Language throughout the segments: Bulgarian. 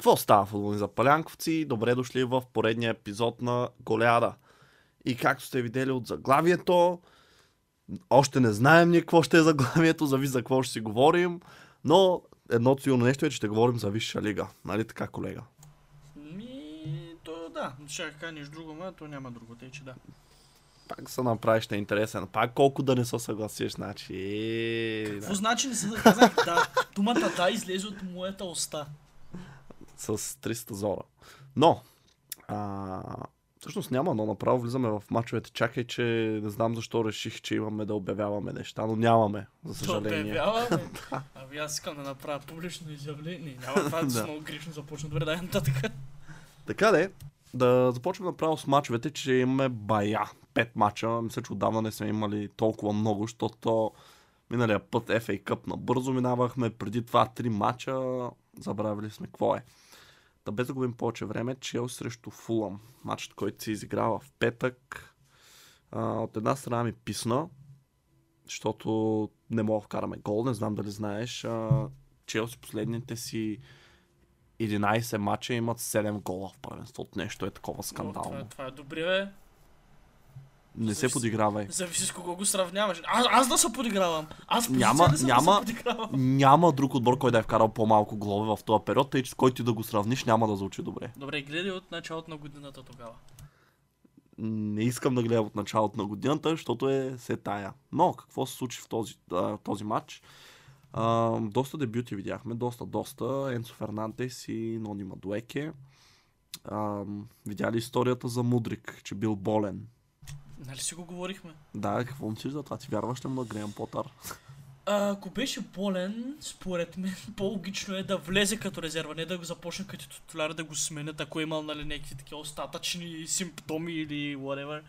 Какво става, футболни запалянковци? Добре дошли в поредния епизод на Голяда. И както сте видели от заглавието, още не знаем ние какво ще е заглавието, зависи за какво ще си говорим, но едното сигурно нещо е, че ще говорим за Висша лига. Нали така, колега? Ми, то да, ще нещо друго, но то няма друго, тъй че да. Пак се направи, ще интересен. Пак колко да не се съгласиш, значи. Е, Какво да. значи не се да казах да? Думата да излезе от моята уста. С 300 зора. Но, а, всъщност няма, но направо влизаме в мачовете. Чакай, че не знам защо реших, че имаме да обявяваме неща, но нямаме, за съжаление. обявяваме. Ами аз искам да направя публично изявление. Няма това да Да. много грешно започна. Добре, дай нататък. Така де, да започваме направо с мачовете, че имаме бая. Пет мача. Мисля, че отдавна не сме имали толкова много, защото миналия път FA Cup набързо минавахме, преди това три мача. Забравили сме какво е. Да без да губим повече време, Челси срещу Фулъм. Матчът, който се изиграва в петък. А, от една страна ми писна, защото не мога да вкараме гол, не знам дали знаеш. А, Челси последните си 11 мача имат 7 гола в първенството. Нещо е такова Това, скандално. това е добре, бе. Не се подигравай. Зависи с кого го сравняваш. Аз, аз да се подигравам. Аз Няма- да няма- се подигравам. Няма друг отбор, който да е вкарал по-малко голове в този период, тъй че с който и да го сравниш няма да звучи добре. Добре, гледай от началото на годината тогава. Не искам да гледам от началото на годината, защото е се тая. Но какво се случи в този, а, този матч? А, доста дебюти видяхме, доста, доста. Енцо Фернандес и Нони Мадуеке. А, видя ли историята за Мудрик, че бил болен? Нали си го говорихме? Да, какво мислиш за това? Ти вярваш ли му на Греъм Потър? А, ако беше болен, според мен по-логично е да влезе като резерва, не да го започне като титуляр да го сменят, ако е имал нали, някакви такива остатъчни симптоми или whatever.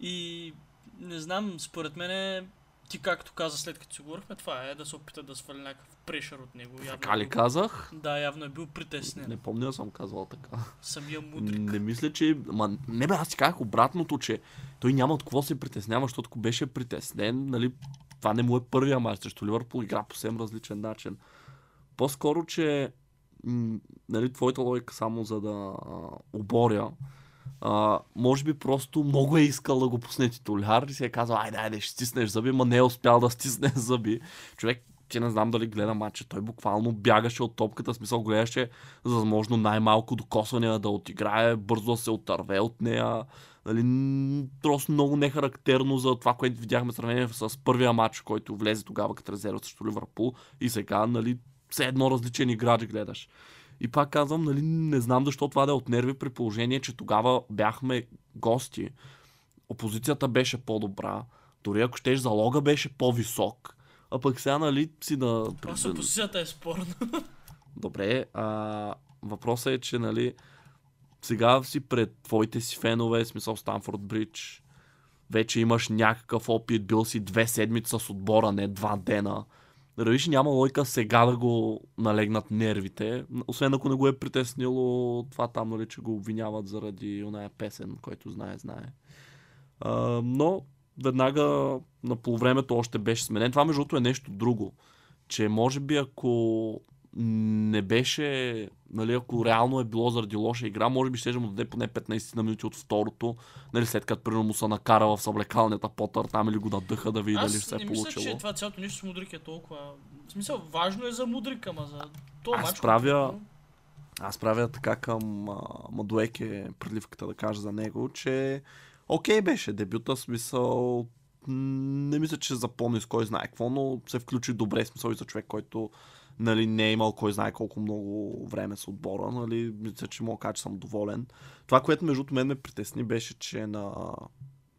И не знам, според мен е, ти както каза след като си говорихме, това е да се опита да свали някакъв прешър от него. Явно Така е ли бил- казах? Да, явно е бил притеснен. Не помня да съм казвал така. Самия мудрик. Не мисля, че... Ма, не бе, аз ти казах обратното, че той няма от какво се притеснява, защото ако беше притеснен, нали, това не му е първия мач срещу Ливърпул, игра по съвсем различен начин. По-скоро, че нали, твоята логика само за да а, оборя, а, може би просто много е искал да го пусне титуляр и си е казал, айде, айде, ще стиснеш зъби, ма не е успял да стисне зъби. Човек, ти не знам дали гледа матча, той буквално бягаше от топката, смисъл гледаше възможно най-малко докосвания да отиграе, бързо да се отърве от нея. Нали, просто много нехарактерно за това, което видяхме в сравнение с първия матч, който влезе тогава като резерва срещу Ливърпул и сега, нали, все едно различен играч гледаш. И пак казвам, нали, не знам защо това да е от нерви при положение, че тогава бяхме гости. Опозицията беше по-добра. Дори ако щеш, залога беше по-висок. А пък сега, нали, си да... Просто позицията е спорна. Добре, а, въпросът е, че нали, сега си пред твоите си фенове, смисъл Станфорд Бридж, вече имаш някакъв опит, бил си две седмици с отбора, не два дена. Нали, Виж, няма лойка сега да го налегнат нервите, освен ако не го е притеснило това там, нали, че го обвиняват заради оная песен, който знае, знае. А, но веднага на полувремето още беше сменен. Това между другото е нещо друго. Че може би ако не беше, нали, ако реално е било заради лоша игра, може би ще му даде поне 15 на минути от второто, нали, след като примерно му се накара в съблекалнята Потър там или го надъха да види дали ще Аз се е не мисля, получило. че това цялото нещо с Мудрик е толкова... В смисъл, важно е за Мудрик, ама за този Аз матч... правя- Аз правя така към а, Мадуеке предливката да кажа за него, че окей беше дебюта, смисъл не мисля, че запомни с кой знае какво, но се включи добре, смисъл и за човек, който нали, не е имал кой знае колко много време с отбора, нали, мисля, че мога кажа, че съм доволен. Това, което между мен ме притесни, беше, че на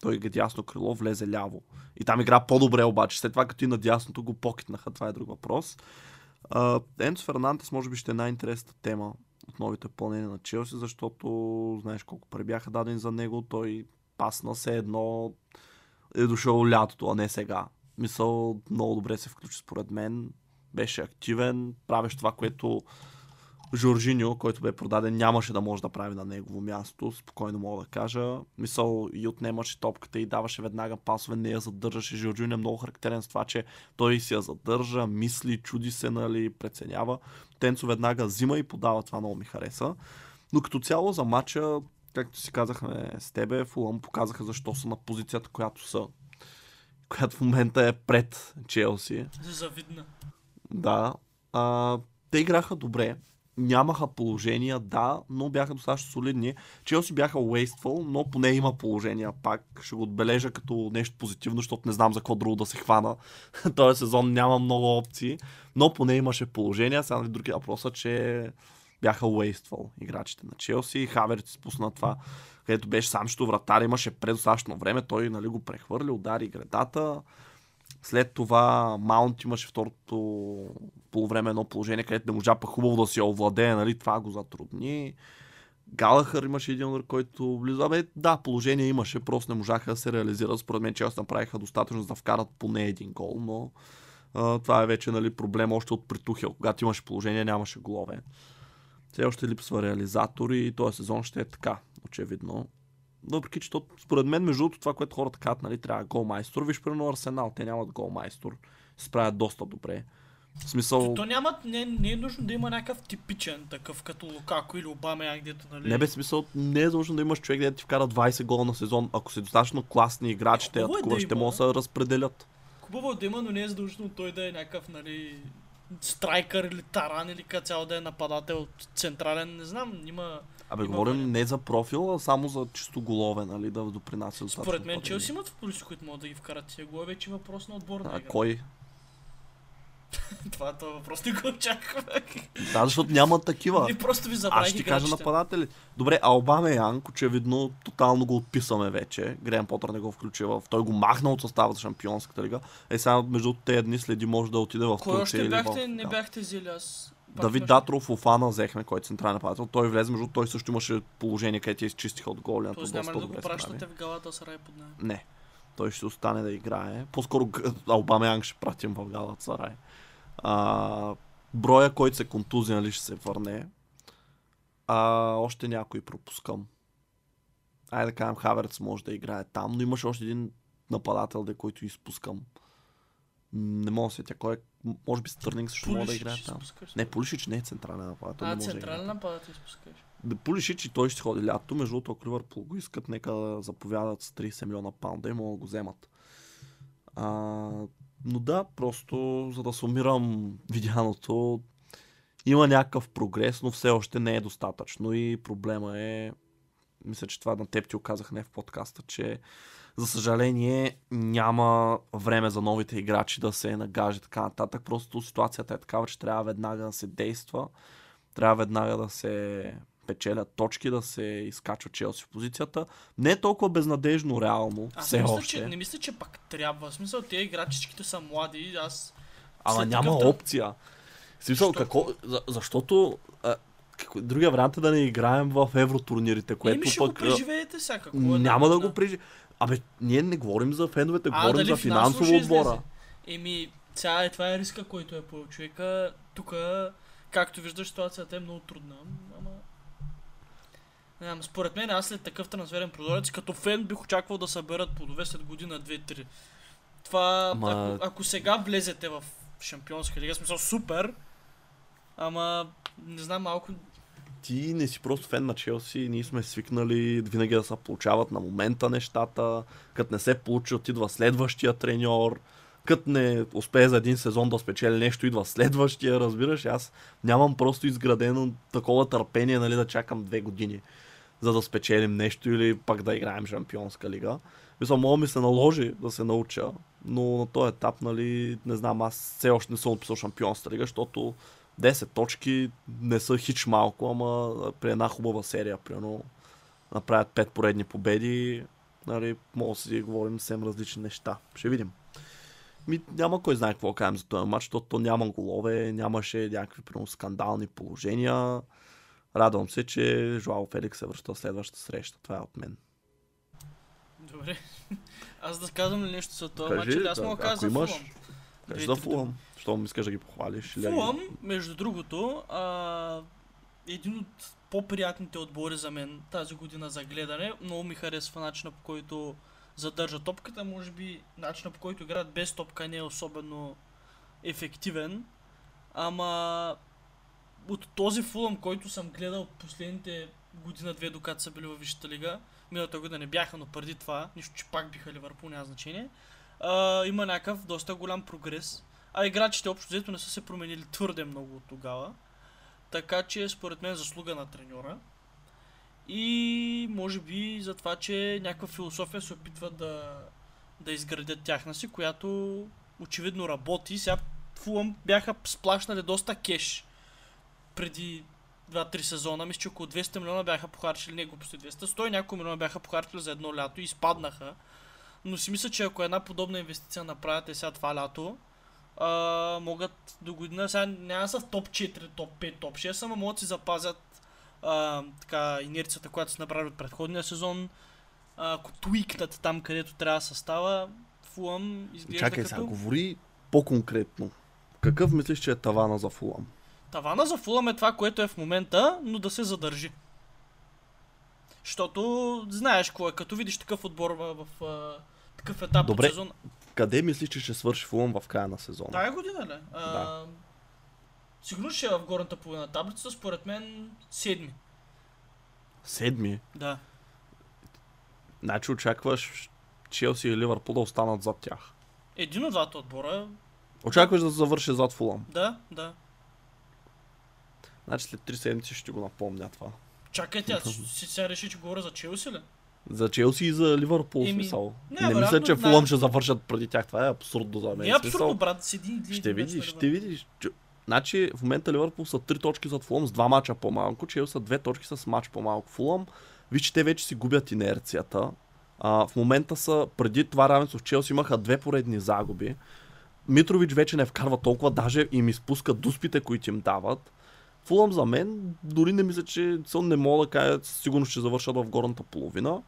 той дясно крило влезе ляво. И там игра по-добре обаче. След това, като и на дясното го покетнаха, това е друг въпрос. Енцо Фернандес може би ще е най-интересната тема от новите пълнения на Челси, защото знаеш колко пари бяха дадени за него. Той пасна се едно е дошъл лятото, а не сега. Мисъл, много добре се включи според мен. Беше активен, правеше това, което Жоржиньо, който бе продаден, нямаше да може да прави на негово място, спокойно мога да кажа. Мисъл и отнемаше топката и даваше веднага пасове, не я задържаше. Жоржиньо е много характерен с това, че той си я задържа, мисли, чуди се, нали, преценява. Тенцо веднага взима и подава, това много ми хареса. Но като цяло за матча, както си казахме с тебе, Фулъм показаха защо са на позицията, която са. Която в момента е пред Челси. Завидна. Да. А, те играха добре нямаха положения, да, но бяха достатъчно солидни. Челси бяха wasteful, но поне има положения пак. Ще го отбележа като нещо позитивно, защото не знам за какво друго да се хвана. Този сезон няма много опции, но поне имаше положения. Сега нали, другия въпрос е, че бяха wasteful играчите на Челси. Хаверт изпусна това, където беше сам, що вратар имаше предостатъчно време. Той нали, го прехвърли, удари гредата. След това Маунт имаше второто полувреме едно положение, където не можа па хубаво да си овладее, нали? това го затрудни. Галахър имаше един удар, който влиза. Абе, да, положение имаше, просто не можаха да се реализират. Според мен Челси направиха достатъчно за да вкарат поне един гол, но а, това е вече нали, проблем още от притухел. Когато имаше положение, нямаше голове. Все още липсва реализатори и този сезон ще е така, очевидно. Въпреки, че то, според мен, между другото, това, което хората казват, нали, трябва гол майстор. Виж, примерно Арсенал, те нямат гол майстор. Се справят доста добре. В смисъл... То, то не, не е нужно да има някакъв типичен такъв, като Лукако или Обама, где-то, нали? Не бе смисъл, не е нужно да имаш човек, да ти вкара 20 гола на сезон. Ако си достатъчно класни играчи, те Хубаво е да ще могат да се разпределят. Хубаво е да има, но не е задължително той да е някакъв, нали, страйкър или таран или като цяло да е нападател централен, не знам, има... Абе, Има говорим вариант. не за профил, а само за чисто голове, нали, да допринася достатъчно. Според мен. Челси имат футболисти, които могат да ги вкарат тия голове, вече въпрос на отборна А, игра. кой? Това, това въпрос не го очаквах. Да, защото няма такива. Не просто ви Аз забравих ще ти кажа нападатели. Добре, Албаме Янг, очевидно, тотално го отписваме вече. Грем Потър не го включи в... Той го махна от състава за Шампионската лига. Е, сега между тези дни следи може да отиде в Кой Турция още или бяхте, в... не бяхте взели аз? Давид Датров Офана взехме, който е централен нападател. Той влезе, между той също имаше положение, където я изчистиха от голи. Тоест няма да го пращате в Галата Сарай под нея? Не. Той ще остане да играе. По-скоро Г- Албамеянг ще пратим в Галат Сарай. А, броя, който се контузи, нали, ще се върне. А, още някой пропускам. Айде да кажем, Хаверц може да играе там, но имаше още един нападател, де, който изпускам. Не мога да се тя кой е. Може би Стърнинг също може да играе там. Не, Пулишич не е централен нападател. А, централен нападател изпускаш. Да Пулишич и той ще ходи лято. Между другото, ако Ливърпул го искат, нека да заповядат с 30 милиона паунда и могат да го вземат. А, но да, просто за да сумирам видяното, има някакъв прогрес, но все още не е достатъчно и проблема е, мисля, че това на теб ти оказах не в подкаста, че за съжаление няма време за новите играчи да се нагажи и така нататък. Просто ситуацията е такава, че трябва веднага да се действа, трябва веднага да се печелят точки, да се изкачва Челси в позицията. Не е толкова безнадежно реално, Аз все не мисля, още. че, не мисля, че пак трябва. В смисъл, тези играчичките са млади. Аз Ама няма такъв опция. В смисъл, Защо? какво, за, защото а, какво, другия вариант е да не играем в евротурнирите, което Еми ще пък го преживеете сега. Какво е няма да наистина? го прежи. Абе, ние не говорим за феновете, А, говорим за финансово отбора. Еми, сега е, това е риска, който е по човека. Тук, както виждаш, ситуацията е много трудна. Ама... Не знам, според мен, аз след такъв трансферен прозорец, като фен бих очаквал да съберат плодове след година, 2-3. Това, Ама- ако, ако сега влезете в Шампионска лига, смисъл супер, ама не знам, малко Ти не си просто фен на Челси, ние сме свикнали винаги да се получават на момента нещата, като не се получи, идва следващия треньор, като не успее за един сезон да спечели нещо, идва следващия, разбираш, аз нямам просто изградено такова търпение, нали, да чакам две години, за да спечелим нещо или пак да играем Шампионска лига. Мисля, мога ми се наложи да се науча, но на този етап, нали, не знам, аз все още не съм отписал Шампионска лига, защото 10 точки не са хич малко, ама при една хубава серия, примерно, направят 5 поредни победи, нали, може да си говорим съвсем различни неща. Ще видим. Ми, няма кой знае какво кажем за този матч, защото то няма голове, нямаше някакви примерно, скандални положения. Радвам се, че Жуао Феликс се връща в следващата среща. Това е от мен. Добре. Аз да казвам ли нещо за това Кажи, матч? Аз да, мога да ако за имаш. Кажи за Фулъм. Що ми искаш да ги похвалиш? Фулъм, между другото, а, един от по-приятните отбори за мен тази година за гледане. Много ми харесва начина по който задържа топката. Може би начина по който играят без топка не е особено ефективен. Ама от този фулъм, който съм гледал последните година-две, докато са били във Висшата лига, миналата година не бяха, но преди това, нищо, че пак биха Ливърпул, няма значение, а, има някакъв доста голям прогрес. А играчите общо взето не са се променили твърде много от тогава. Така че според мен заслуга на треньора. И може би за това, че някаква философия се опитват да, да изградят тяхна си, която очевидно работи. Сега Фулъм бяха сплашнали доста кеш преди 2-3 сезона. Мисля, че около 200 милиона бяха похарчили, не глупости 200, 100 и няколко милиона бяха похарчили за едно лято и изпаднаха. Но си мисля, че ако една подобна инвестиция направят е сега това лято, а, могат до година, сега няма са в топ 4, топ 5, топ 6, ама могат да си запазят а, така, инерцията, която са направили от предходния сезон. А, ако туикнат там, където трябва да се става, Фулъм изглежда Чакай като... сега, говори по-конкретно. Какъв мислиш, че е тавана за Фулъм? Тавана за Фулъм е това, което е в момента, но да се задържи. Защото знаеш какво е, като видиш такъв отбор в, в такъв етап Добре. от сезон. Къде мислиш, че ще свърши Фулъм в края на сезона? Тая година ли? А, Да. Сигурно ще е в горната половина на таблицата, според мен седми. Седми. Да. Значи очакваш Челси и Ливърпул да останат зад тях. Един от двата отбора, Очакваш да завърши зад Фулъм. да, да. Значи след 3 седмици ще го напомня това. Чакайте, аз сега реши, че говоря за Челси ли? За Челси и за Ливърпул Еми, смисъл. не, Не, мисля, че. Фулъм ще завършат преди тях. Това е абсурдно за мен. Не е абсурдно, брат, седи и Ще видиш, ще видиш. Значи в момента Ливърпул са 3 точки зад Фулъм с 2 мача по-малко, Челси са 2 точки с мач по-малко. Фулъм, виж, че те вече си губят инерцията. А, в момента са, преди това равенство в Челси имаха две поредни загуби. Митрович вече не вкарва толкова, даже им изпускат дуспите, които им дават. Фулъм за мен, дори не мисля, че са не мога да кажа, със сигурност ще завършат в горната половина,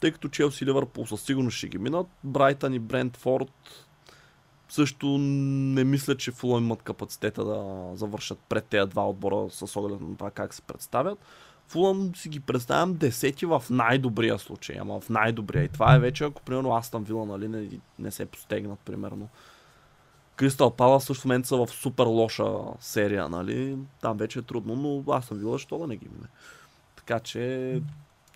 тъй като Челси и Ливърпул със сигурност ще ги минат. Брайтън и Брентфорд също не мисля, че Фулъм имат капацитета да завършат пред тези два отбора с оглед на това как се представят. Фулъм си ги представям десети в най-добрия случай, ама в най-добрия. И това е вече, ако примерно Астан Вила нали, не, не се постегнат, примерно. Кристал Пала в момента са в супер лоша серия, нали? Там вече е трудно, но Астан Вила що да не ги мине. Така че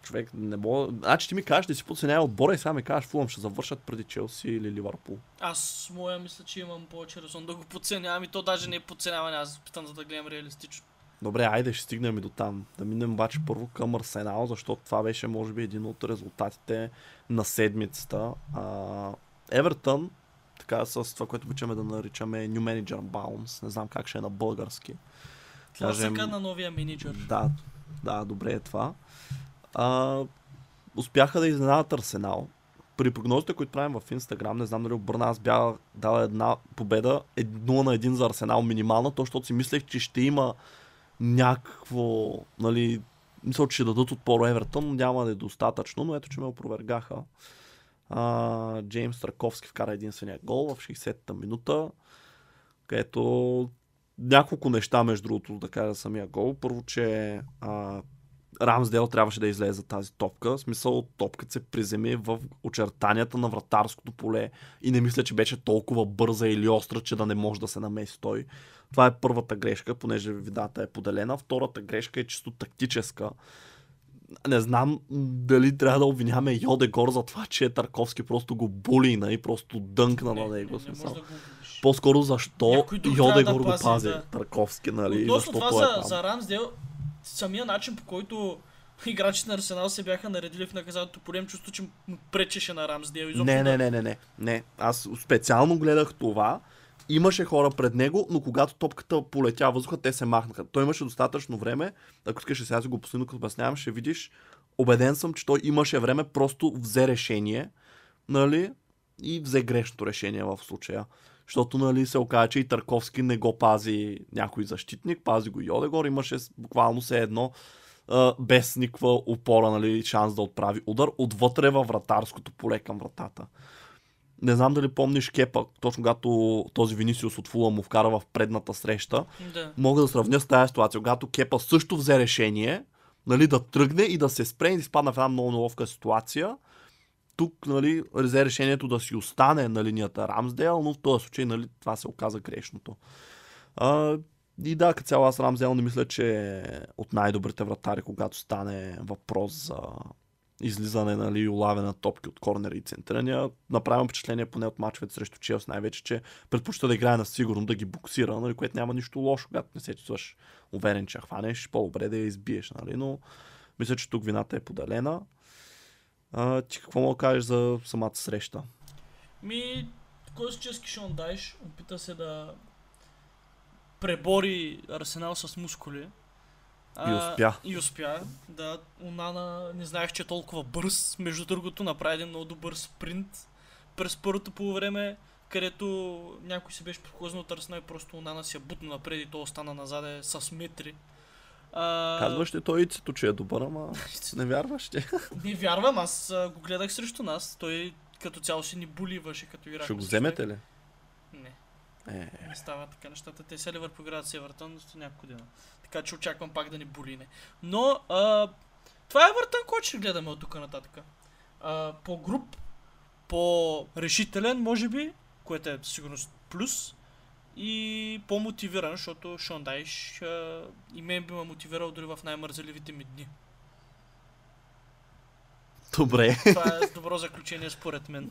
човек не мога... Значи ти ми кажеш да си подценява отбора и сега ми кажеш Фулъм ще завършат преди Челси или Ливърпул. Аз моя мисля, че имам повече резон да го подценявам и то даже не е подценяване, аз питам за да гледам реалистично. Добре, айде ще стигнем и до там. Да минем обаче първо към Арсенал, защото това беше може би един от резултатите на седмицата. А, Евертън, така с това, което обичаме да наричаме New Manager Bounce, не знам как ще е на български. Тласъка на новия менеджер. Да, да, добре е това. А, успяха да изненадат Арсенал. При прогнозите, които правим в Инстаграм, не знам дали обърна, аз бях дал една победа, 1 на 1 за Арсенал минимална, то защото си мислех, че ще има някакво, нали, мисля, че ще дадат отпор Евертън, няма да е достатъчно, но ето, че ме опровергаха. А, Джеймс Траковски вкара единствения гол в 60-та минута, където няколко неща, между другото, да кажа самия гол. Първо, че а, Рамсдел трябваше да излезе за тази топка. В смисъл, топката се приземи в очертанията на вратарското поле и не мисля, че беше толкова бърза или остра, че да не може да се намеси той. Това е първата грешка, понеже видата е поделена. Втората грешка е чисто тактическа. Не знам дали трябва да обвиняваме Йодегор за това, че Тарковски просто го булина и просто дънкна на Не, него. не, не да го. По-скоро защо Йодегор да го пази, да. Тарковски, нали? Относно това е за, за Рамсдел, самия начин по който играчите на Арсенал се бяха наредили в наказателното поле, имам чувство, че му пречеше на Рамсдел. Изобщо Не, не, не, не, не, не. Аз специално гледах това. Имаше хора пред него, но когато топката полетя въздуха, те се махнаха. Той имаше достатъчно време. Ако искаш сега си го последно, като обяснявам, ще видиш. Обеден съм, че той имаше време, просто взе решение, нали? И взе грешното решение в случая. Защото нали, се оказа, че и Търковски не го пази някой защитник, пази го Йодегор. Имаше буквално се едно без никаква опора, нали, шанс да отправи удар отвътре във вратарското поле към вратата. Не знам дали помниш Кепа, точно когато този Винисиус от Фула му вкара в предната среща. Да. Мога да сравня с тази ситуация, когато Кепа също взе решение нали, да тръгне и да се спре и да изпадна в една много неловка ситуация. Тук нали, взе решението да си остане на линията Рамсдейл, но в този случай нали, това се оказа грешното. А, и да, като цяло аз Рамсдейл не мисля, че е от най-добрите вратари, когато стане въпрос за излизане нали, и на топки от корнера и центрания. Направям впечатление поне от мачовете срещу Челс най-вече, че предпочита да играе на сигурно, да ги буксира, нали, което няма нищо лошо, когато не се чувстваш уверен, че хванеш, по-добре да я избиеш. Нали, но мисля, че тук вината е поделена. А, ти какво мога да кажеш за самата среща? Ми, класически Шон Дайш опита се да пребори Арсенал с мускули. И успя. И успя. Да, Унана не знаех, че е толкова бърз. Между другото, направи един много добър спринт през първото по време, където някой се беше прохлъзнал от Арсенал и просто Унана си я бутна напред и то остана назаде с метри. А... Казваш ли той Ицето, че е добър, ама не вярваш ли? Не вярвам, аз а, го гледах срещу нас. Той като цяло си ни буливаше като играч. Ще го вземете ли? Не, Е, не става така нещата. Те са Ливърпул играят с Евертън до няколко година. Така че очаквам пак да ни болине. Но а, това е Евертън, който ще гледаме от тук нататък. А, по груп, по-решителен, може би, което е сигурност плюс. И по-мотивиран, защото Шон Дайш а, и мен би ме мотивирал дори в най-мързеливите ми дни. добре. Това е добро заключение според мен.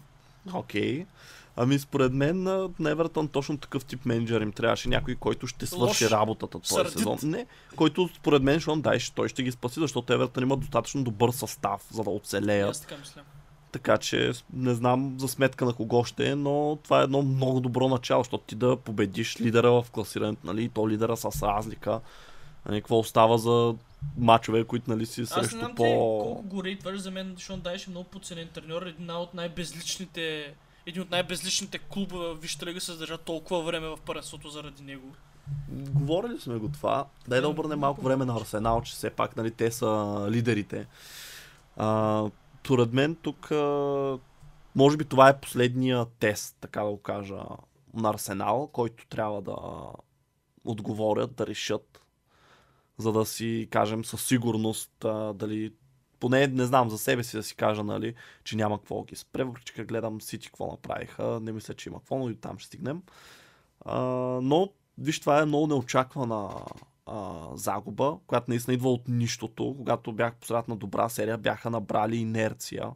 Окей. Ами според мен на Евертън точно такъв тип менеджер им трябваше някой, който ще свърши Лош. работата този Сърдит. сезон. Не, който според мен Шон Дайш, той ще ги спаси, защото Евертън има достатъчно добър състав, за да И оцелеят. Аз така мисля. Така че не знам за сметка на кого ще е, но това е едно много добро начало, защото ти да победиш лидера в класирането, нали, и то лидера с разлика. Нали, какво остава за мачове, които нали, си Аз не срещу знам по... колко го рейтваш, за мен Шон Дайш е много подценен треньор, една от най-безличните един от най-безличните клубове в Висшата лига се задържа толкова време в първенството заради него. Говорили сме го това. Дай да обърнем малко време на Арсенал, че все пак нали, те са лидерите. А, според мен тук а, може би това е последния тест, така да го кажа, на Арсенал, който трябва да отговорят, да решат, за да си кажем със сигурност а, дали поне не знам за себе си да си кажа, нали, че няма какво ги спре, въпреки че гледам Сити какво направиха, не мисля, че има какво, но и там ще стигнем. А, но виж, това е много неочаквана а, загуба, която наистина идва от нищото. Когато бях посред на добра серия, бяха набрали инерция.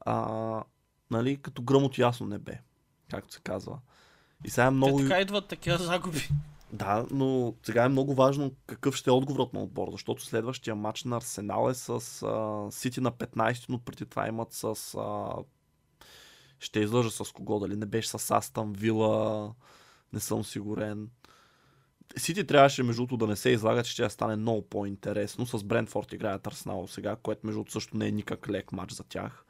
А, нали, като гръм от ясно небе, както се казва. И сега е много... Те така идват такива загуби. Да, но сега е много важно какъв ще е отговорът на отбора, защото следващия матч на Арсенал е с Сити на 15, но преди това имат с... А, ще излъжа с кого, дали не беше с Астан Вила, не съм сигурен. Сити трябваше между другото да не се излага, че ще стане много по-интересно. С Брентфорд играят Арсенал сега, което между другото също не е никак лек матч за тях.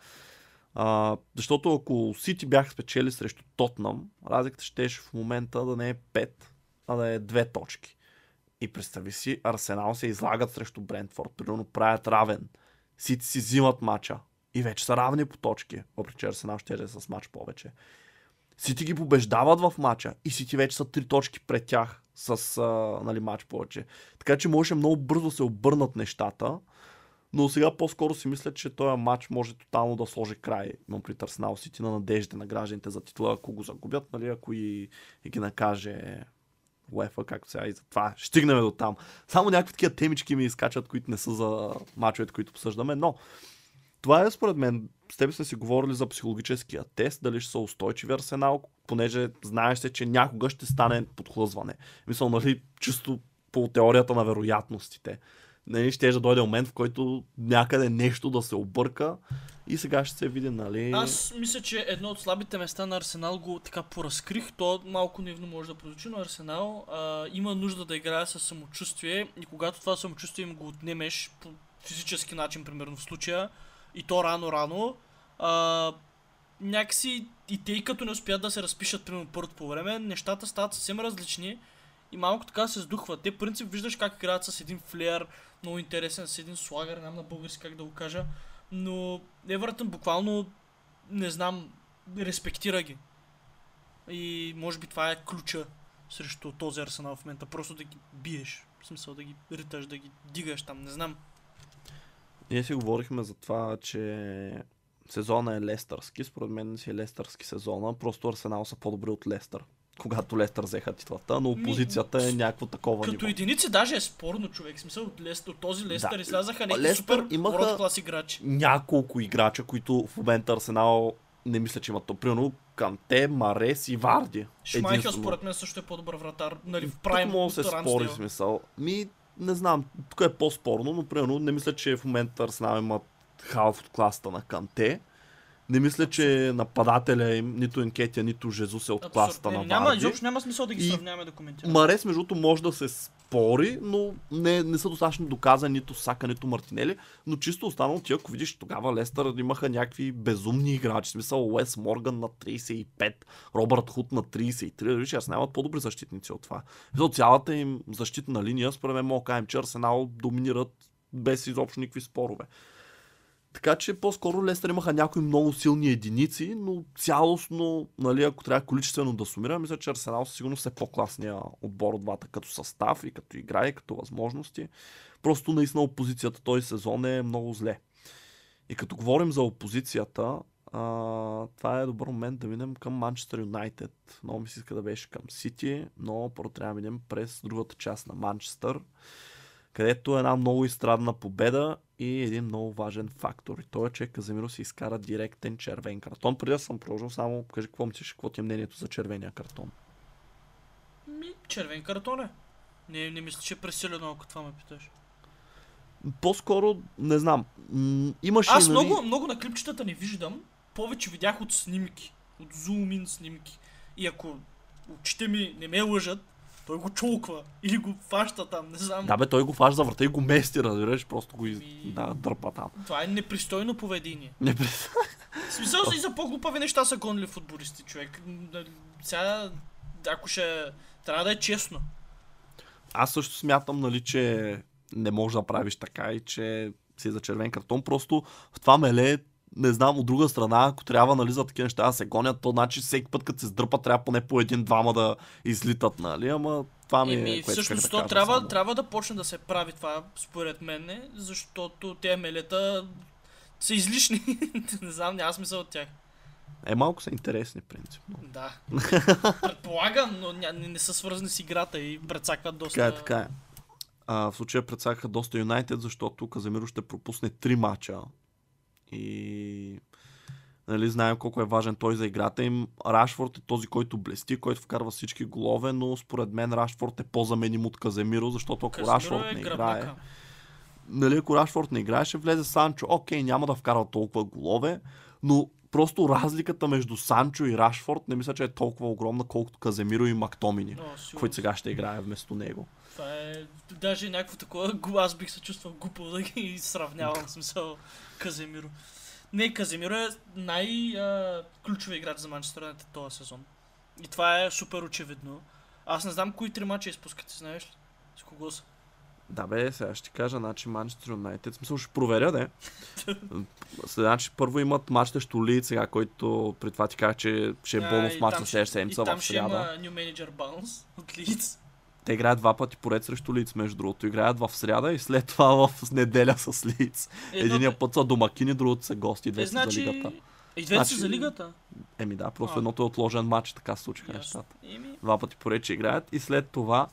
А, защото ако Сити бяха спечели срещу Тотнам, разликата ще в момента да не е 5, а да е две точки. И представи си, Арсенал се излагат срещу Брентфорд, примерно правят равен. Сити си взимат мача и вече са равни по точки, въпреки че Арсенал ще е с мач повече. Сити ги побеждават в мача и Сити вече са три точки пред тях с а, нали, матч повече. Така че можеше много бързо се обърнат нещата, но сега по-скоро си мисля, че този матч може тотално да сложи край на Арсенал Сити на надеждите на гражданите за титла, ако го загубят, нали, ако и, и ги накаже УЕФА, както сега и за това. Ще стигнем до там. Само някакви такива темички ми изкачат, които не са за мачовете, които обсъждаме, но това е според мен. С теб сме си говорили за психологическия тест, дали ще са устойчиви Арсенал, понеже знаеш се, че някога ще стане подхлъзване. Мисля, нали, чисто по теорията на вероятностите. Нали, ще да дойде момент, в който някъде нещо да се обърка и сега ще се види, нали... Аз мисля, че едно от слабите места на Арсенал го така поразкрих. То малко наивно може да прозвучи, но Арсенал а, има нужда да играе със самочувствие и когато това самочувствие им го отнемеш по физически начин, примерно в случая, и то рано-рано, а, някакси и те, като не успят да се разпишат примерно първото по време, нещата стават съвсем различни и малко така се сдухват. Те, принцип, виждаш как играят с един флеер, много интересен, с един слагер, не знам на български как да го кажа, но Евертън буквално, не знам, респектира ги. И може би това е ключа срещу този арсенал в момента. Просто да ги биеш. В смисъл да ги риташ, да ги дигаш там, не знам. Ние си говорихме за това, че сезона е лестърски. Според мен си е лестърски сезона. Просто Арсенал са по-добри от Лестър. Когато Лестър взеха титлата, но опозицията е някакво такова Като ниво. единици даже е спорно човек. Смисъл от, Лестър, от този Лестър Да. излязаха някакви супер имаха- клас играчи. Няколко играча, които в момента Арсенал не мисля, че имат то. Примерно Канте, Марес и Варди. Шмайхел според мен също е по-добър вратар. Нали, в Тук прайм да се спори смисъл. Ми, не знам, тук е по-спорно, но примерно не мисля, че в момента Арсенал имат халф от класата на Канте. Не мисля, че нападателя им, нито Енкетия, нито Жезус е от класата на Не, няма, Варди. изобщо няма смисъл да ги сравняваме да коментираме. Марес, между другото, може да се спори, но не, не са достатъчно доказани нито Сака, нито Мартинели. Но чисто останало ти, ако видиш, тогава Лестър имаха някакви безумни играчи. В смисъл Уес Морган на 35, Робърт Худ на 33. Виж, аз нямат по-добри защитници от това. В смисъл, цялата им защитна линия, според мен, мога да кажем, че Арсенал доминират без изобщо никакви спорове. Така че по-скоро Лестър имаха някои много силни единици, но цялостно, нали, ако трябва количествено да сумирам, мисля, че Арсенал със сигурност е по-класния отбор от двата като състав и като игра и като възможности. Просто наистина опозицията този сезон е много зле. И като говорим за опозицията, а, това е добър момент да минем към Манчестър Юнайтед. Много ми се иска да беше към Сити, но първо трябва да минем през другата част на Манчестър, където е една много изстрадна победа и един много важен фактор. И то е, че Каземиро си изкара директен червен картон. Преди да съм продължил, само кажи какво мислиш, какво ти е мнението за червения картон. Ми, червен картон е. Не, не мисля, че е пресилено, ако това ме питаш. По-скоро, не знам, имаше Аз нали, много, много на клипчетата не виждам. Повече видях от снимки. От зумин снимки. И ако очите ми не ме лъжат, той го чулква. Или го фаща там, не знам. Да бе, той го фаш за врата и го мести, разбираш, просто го из... Ми- да, дърпа там. Това е непристойно поведение. Не през... В смисъл и за по-глупави неща са гонили футболисти, човек. Сега, ако ще... Трябва да е честно. Аз също смятам, нали, че не можеш да правиш така и че си за червен картон. Просто в това меле, не знам, от друга страна, ако трябва нали, за такива неща да се гонят, то значи всеки път, като се сдърпа, трябва поне по един-двама да излитат, нали? Ама това ми е, Еми, което всъщност то да кажа трябва, само. трябва да почне да се прави това, според мен, защото те мелета са излишни. не знам, няма смисъл от тях. Е, малко са интересни, принципно. Да. Предполагам, но не, не са свързани с играта и прецакват доста. Така е, така е. А, в случая предсакаха доста Юнайтед, защото Каземиро ще пропусне три мача. И нали, знаем колко е важен той за играта им. Рашфорд е този, който блести, който вкарва всички голове, но според мен Рашфорд е по-заменим от Каземиро, защото ако Каземиро Рашфорд е не гръбнака. играе, нали, ако Рашфорд не играе, ще влезе Санчо. Окей, няма да вкарва толкова голове, но просто разликата между Санчо и Рашфорд не мисля, че е толкова огромна, колкото Каземиро и Мактомини, който сега ще играе вместо него. Това е даже някакво такова, аз бих се чувствал глупо да ги сравнявам, смисъл Каземиро. Не, Каземиро е най-ключови играч за Манчестър Юнайтед този сезон. И това е супер очевидно. Аз не знам кои три мача изпускате, знаеш ли? С кого са? Да бе, сега ще кажа, значи Манчестър Юнайтед, смисъл ще проверя, да. значи първо имат матч срещу Лид сега, който при това ти казах, че ще е бонус матч на следващата седмица И там в ще сряда. има New Manager Bounce от Лидс. Те играят два пъти поред срещу Лиц, между другото. Играят в сряда и след това в неделя с Лиц. Единия път са домакини, другото са гости, Е, двете са значи... за лигата. И двете Значи- за лигата. Еми да, просто А. едното е отложен матч, така се случиха Ясно. нещата. Два пъти поред, че играят и след това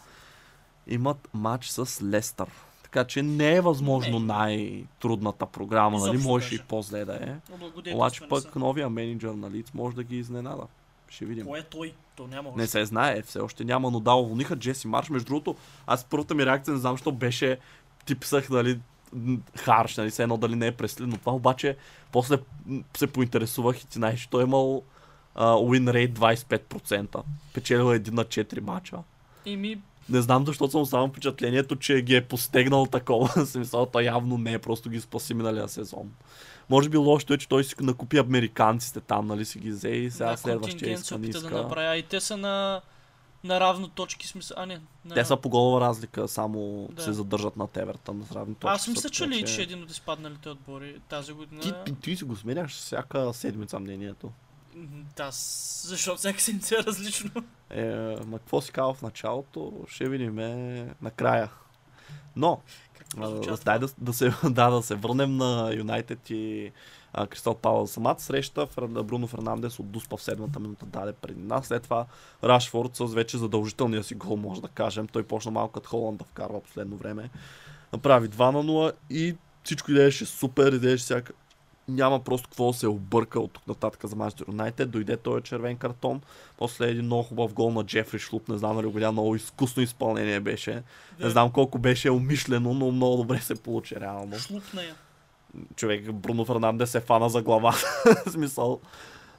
имат матч с Лестър. Така че не е възможно Не. най-трудната програма, нали? Изобщо Може и по-зле да е. Обаче са. пък новия менеджер на Лиц може да ги изненада. Ще видим. Кой е той? То няма Не още. се знае, все още няма, но да, уволниха Джеси Марш. Между другото, аз първата ми реакция не знам, що беше, ти писах, дали м, харш, нали, все едно дали не е преслед, но това обаче после се поинтересувах и ти знаеш, той е имал win rate 25%. Печелил е един на 4 мача. Еми, Не знам защо съм само впечатлението, че ги е постегнал такова. Смисъл, той явно не е, просто ги спаси миналия сезон. Може би лошото е, че той си накупи американците там, нали си ги взе и сега Да, следващия иска, не да иска. направи. А и те са на, на равно точки, смисъл. А, не. На... Те са по голова разлика, само Да. се задържат на Евертън с равни точки. Аз мисля, че така ли, че е един от изпадналите отбори тази година. Ти, ти, ти си го сменяш всяка седмица мнението. Да, защото всяка седмица е различно. Е, ма какво си казал в началото, ще видим е, накрая. Но, да, дай да, да, се, да, да се върнем на Юнайтед и Кристал Пала. Самата среща Бруно Фернандес от Дуспа в седмата минута даде преди нас. След това Рашфорд с вече задължителния си гол, може да кажем. Той почна малко като Холанд да вкарва последно време. Направи 2 на 0 и всичко идееше супер, идееше всяка... Няма просто какво да се обърка от тук нататък за Манчестър Юнайтед. Дойде този червен картон. После един много хубав гол на Джефри Шлуп. Не знам дали го много изкусно изпълнение беше. Да. Не знам колко беше умишлено, но много добре се получи реално. Шлупна я. Човек, Бруно Фернандес се фана за глава. Смисъл.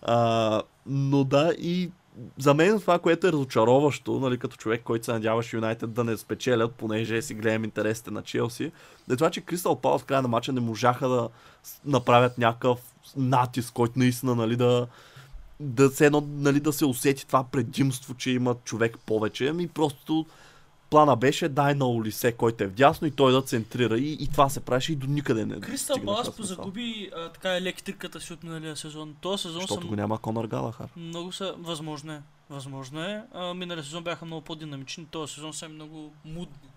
А, но да, и за мен това, което е разочароващо, нали, като човек, който се надяваше Юнайтед да не спечелят, понеже си гледам интересите на Челси, е това, че Кристал Палас в края на матча не можаха да направят някакъв натиск, който наистина нали, да, да, се, нали, да се усети това предимство, че има човек повече. Ами просто плана беше дай на Олисе, който е вдясно и той да центрира. И, и това се правеше и до никъде не Кристал Палас позагуби а, така електриката си от миналия сезон. Този сезон Защото съм... го няма Конор Галахар. Много са... Възможно е. Възможно е. А, миналия сезон бяха много по-динамични. Този сезон са много мудни.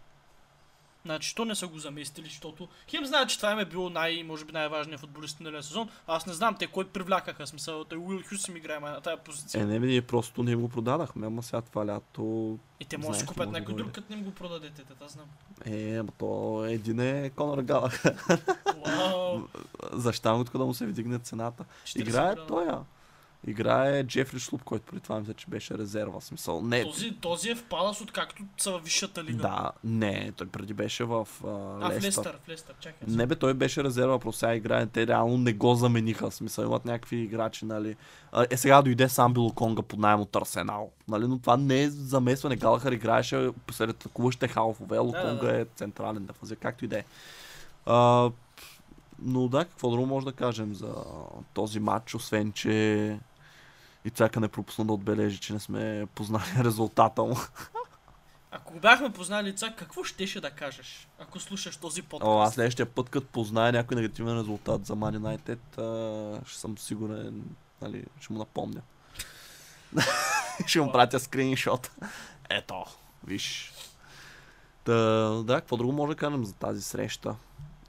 Значи, то не са го заместили, защото хем знаят, че това е било най, може би най-важният футболист на сезон. Аз не знам те кой привлякаха. Смисъл, той Уил Хюс им играе на тази позиция. Е, не, ние просто не го продадахме, ама сега това лято... И те може да си купят някой друг, като не им го продадете, те, аз знам. Е, ама то един е Конор! Защитавам го тук да му се вдигне цената. 40 Играе той, а. Играе Джефри Шлуп, който преди това мисля, че беше резерва. в Смисъл. Не, Този, този е в Палас, откакто са във висшата лига. да, не, той преди беше в а, А, в Лестър. В Лестър, чакай. Не бе, той беше резерва, просто сега играе. Те реално не го замениха. В смисъл, имат някакви играчи, нали. Е, сега дойде сам Конга под найем от Арсенал. Нали, но това не е замесване. Галахар играеше посред атакуващите халфове. да, Луконга да. е централен дефазив, както и да е. Но да, какво друго може да кажем за този матч, освен че и цака не пропусна да отбележи, че не сме познали резултата му. Ако го бяхме познали лица, какво щеше да кажеш, ако слушаш този подкаст? О, аз следващия път, като позная някой негативен резултат за Man United, а, ще съм сигурен, нали, ще му напомня. ще му пратя скриншот. Ето, виж. Та, да, какво друго може да кажем за тази среща?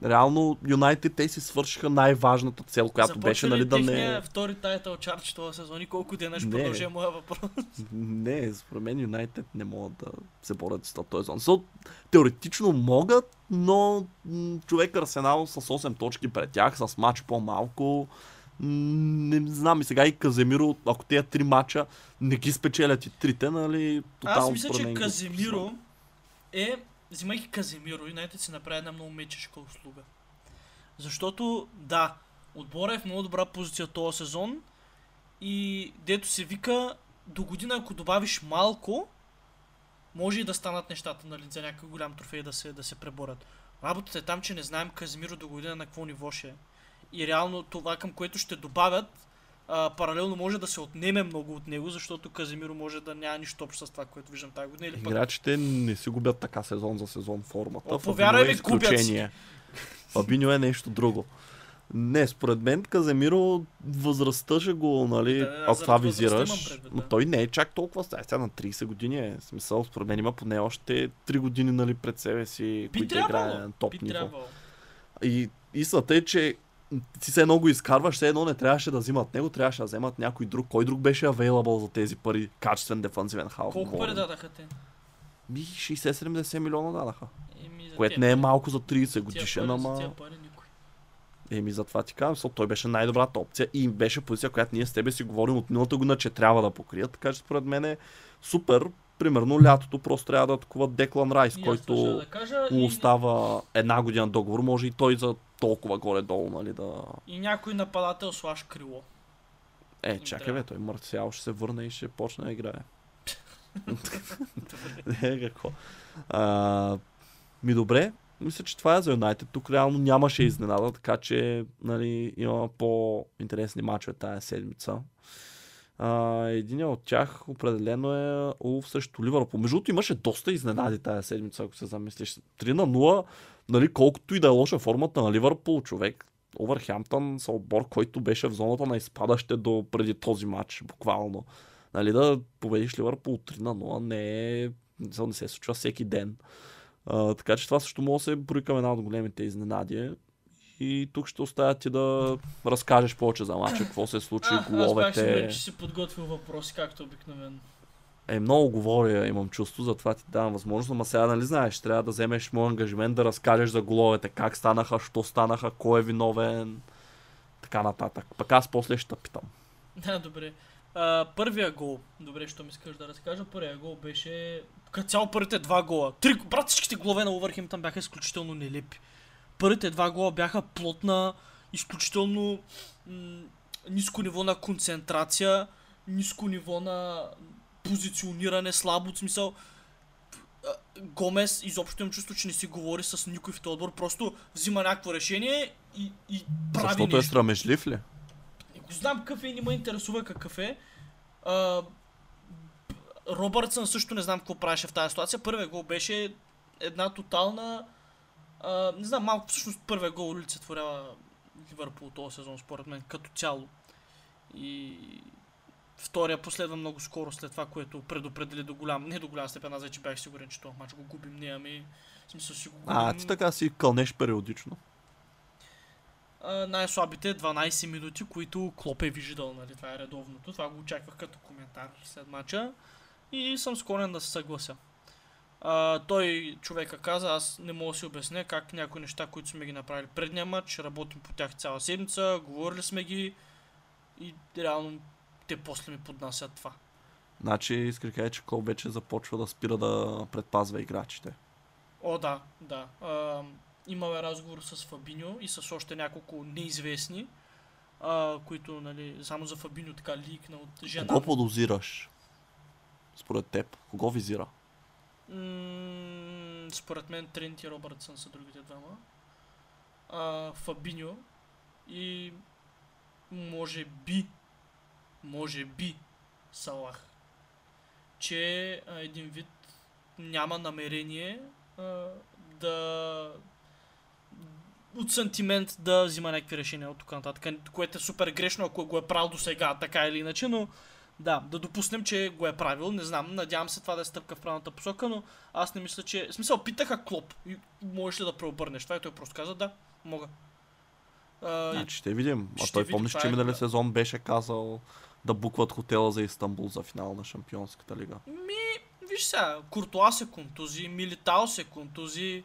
Реално, Юнайтед те си свършиха най-важната цел, която Започва беше, ли нали, да не... втори тайтъл чарч този сезон и колко дена ще Не. продължи е моя въпрос? Не, според мен Юнайтед не могат да се борят с този зон. So, теоретично могат, но човек Арсенал с 8 точки пред тях, с матч по-малко. Не знам и сега и Каземиро, ако тези три мача не ги спечелят и трите, нали, тотално Аз мисля, че Каземиро е, взимайки Каземиро, Юнайтед си направи една много мечешка услуга. Защото, да, отбора е в много добра позиция този сезон и дето се вика, до година ако добавиш малко, може и да станат нещата, нали, за някакъв голям трофей да се, да се преборят. Работата е там, че не знаем Каземиро до година на какво ниво ще е. И реално това, към което ще добавят, а, паралелно може да се отнеме много от него, защото Каземиро може да няма нищо общо с това, което виждам тази година. Или пък Играчите не си губят така сезон за сезон формата. О, повярвай е ми, губят си изключение. Фабиньо е нещо друго. Не, според мен Каземиро възрастта ще го, нали, Да, ако това визираш, предвид, но да. той не е чак толкова стар. Сега на 30 години е. Смисъл, според мен има поне още 3 години, нали, пред себе си, би които играе трябвало, на топ би ниво. трябвало. И истината е, че ти се едно го изкарваш, все едно не трябваше да взимат него, трябваше да вземат някой друг. Кой друг беше available за тези пари? Качествен дефанзивен халф. Колко пари дадаха те? Ми 60-70 милиона дадаха. Еми, Което не е малко за 30 тия годишен, ама... Еми, затова ти казвам, защото той беше най-добрата опция и беше позиция, която ние с тебе си говорим от миналата година, че трябва да покрият. Така че според мен е супер. Примерно лятото просто трябва да атакуват Деклан Райс, И който да кажа, му и, остава една година договор. Може и той за толкова горе-долу, нали, да... и някой нападател слаш крило. Е, Им чакай бе, той Марциал ще се върне и ще почне да играе. Не, какво. А, ми добре, мисля, че това е за Юнайтед. Тук реално нямаше изненада, така че нали, има по-интересни мачове тази седмица. А, един от тях определено е Улф срещу Ливърпул. Между другото имаше доста изненади тази седмица, ако се замислиш. 3 на 0, нали, колкото и да е лоша формата на Ливърпул, човек. Овърхемптън са отбор, който беше в зоната на изпадаще до преди този матч, буквално. Нали, да победиш Ливърпул 3 на 0 не, е, не се случва всеки ден. А, така че това също може да се брои към една от големите изненади. И тук ще оставя ти да разкажеш повече за мача, какво се случи, а, головете. Аз бях сигурен, че си подготвил въпроси, както обикновено. Е, много говоря, имам чувство, затова ти давам възможност, но сега нали знаеш, трябва да вземеш мой ангажимент да разкажеш за головете, как станаха, що станаха, кой е виновен, така нататък. Пък аз после ще питам. Да, добре. А, първия гол, добре, що ми искаш да разкажа, първия гол беше като цяло първите два гола. Три, брат, всичките голове на Увърхемптън бяха изключително нелепи. Първите два гола бяха плотна, изключително м- ниско ниво на концентрация, ниско ниво на позициониране, слабо смисъл. Гомес изобщо имам чувство, че не си говори с никой в този отбор, просто взима някакво решение и, и прави Защото е нещо. срамежлив ли? Не го знам какъв е и не ме интересува какъв е. А, Робъртсън също не знам какво правеше в тази ситуация. Първият гол беше една тотална... А, не знам, малко всъщност първият гол олицетворява Ливърпул този сезон, според мен, като цяло. И втория последва много скоро след това, което предопредели до голям, не до голяма степен, аз вече бях сигурен, че този мач го губим ние, ами смисъл си го губим. А, ти така си кълнеш периодично. Най-слабите 12 минути, които Клоп е виждал, нали? Това е редовното. Това го очаквах като коментар след мача. И съм склонен да се съглася. А, той човека каза, аз не мога да си обясня как някои неща, които сме ги направили предния матч, работим по тях цяла седмица, говорили сме ги и реално те после ми поднасят това. Значи, иска да кажа, че Кол вече започва да спира да предпазва играчите. О, да, да. А, имаме разговор с Фабиньо и с още няколко неизвестни, а, които, нали, само за Фабиньо така ликна от жена. Кого подозираш? Според теб, кого визира? М, според мен Трент и Робъртсън са другите двама. А, Фабиньо и може би, може би Салах. Че а, един вид няма намерение а, да от сантимент да взима някакви решения от тук нататък, което е супер грешно, ако го е правил до сега, така или иначе, но да, да допуснем, че го е правил, не знам, надявам се това да е стъпка в правилната посока, но аз не мисля, че... В смисъл, питаха Клоп, и можеш ли да преобърнеш това и той просто каза, да, мога. А, Значи ще видим. А ще той видим, помниш, че е, минали да. сезон беше казал да букват хотела за Истанбул за финал на Шампионската лига. Ми, виж сега, Куртуа се контузи, Милитао се контузи.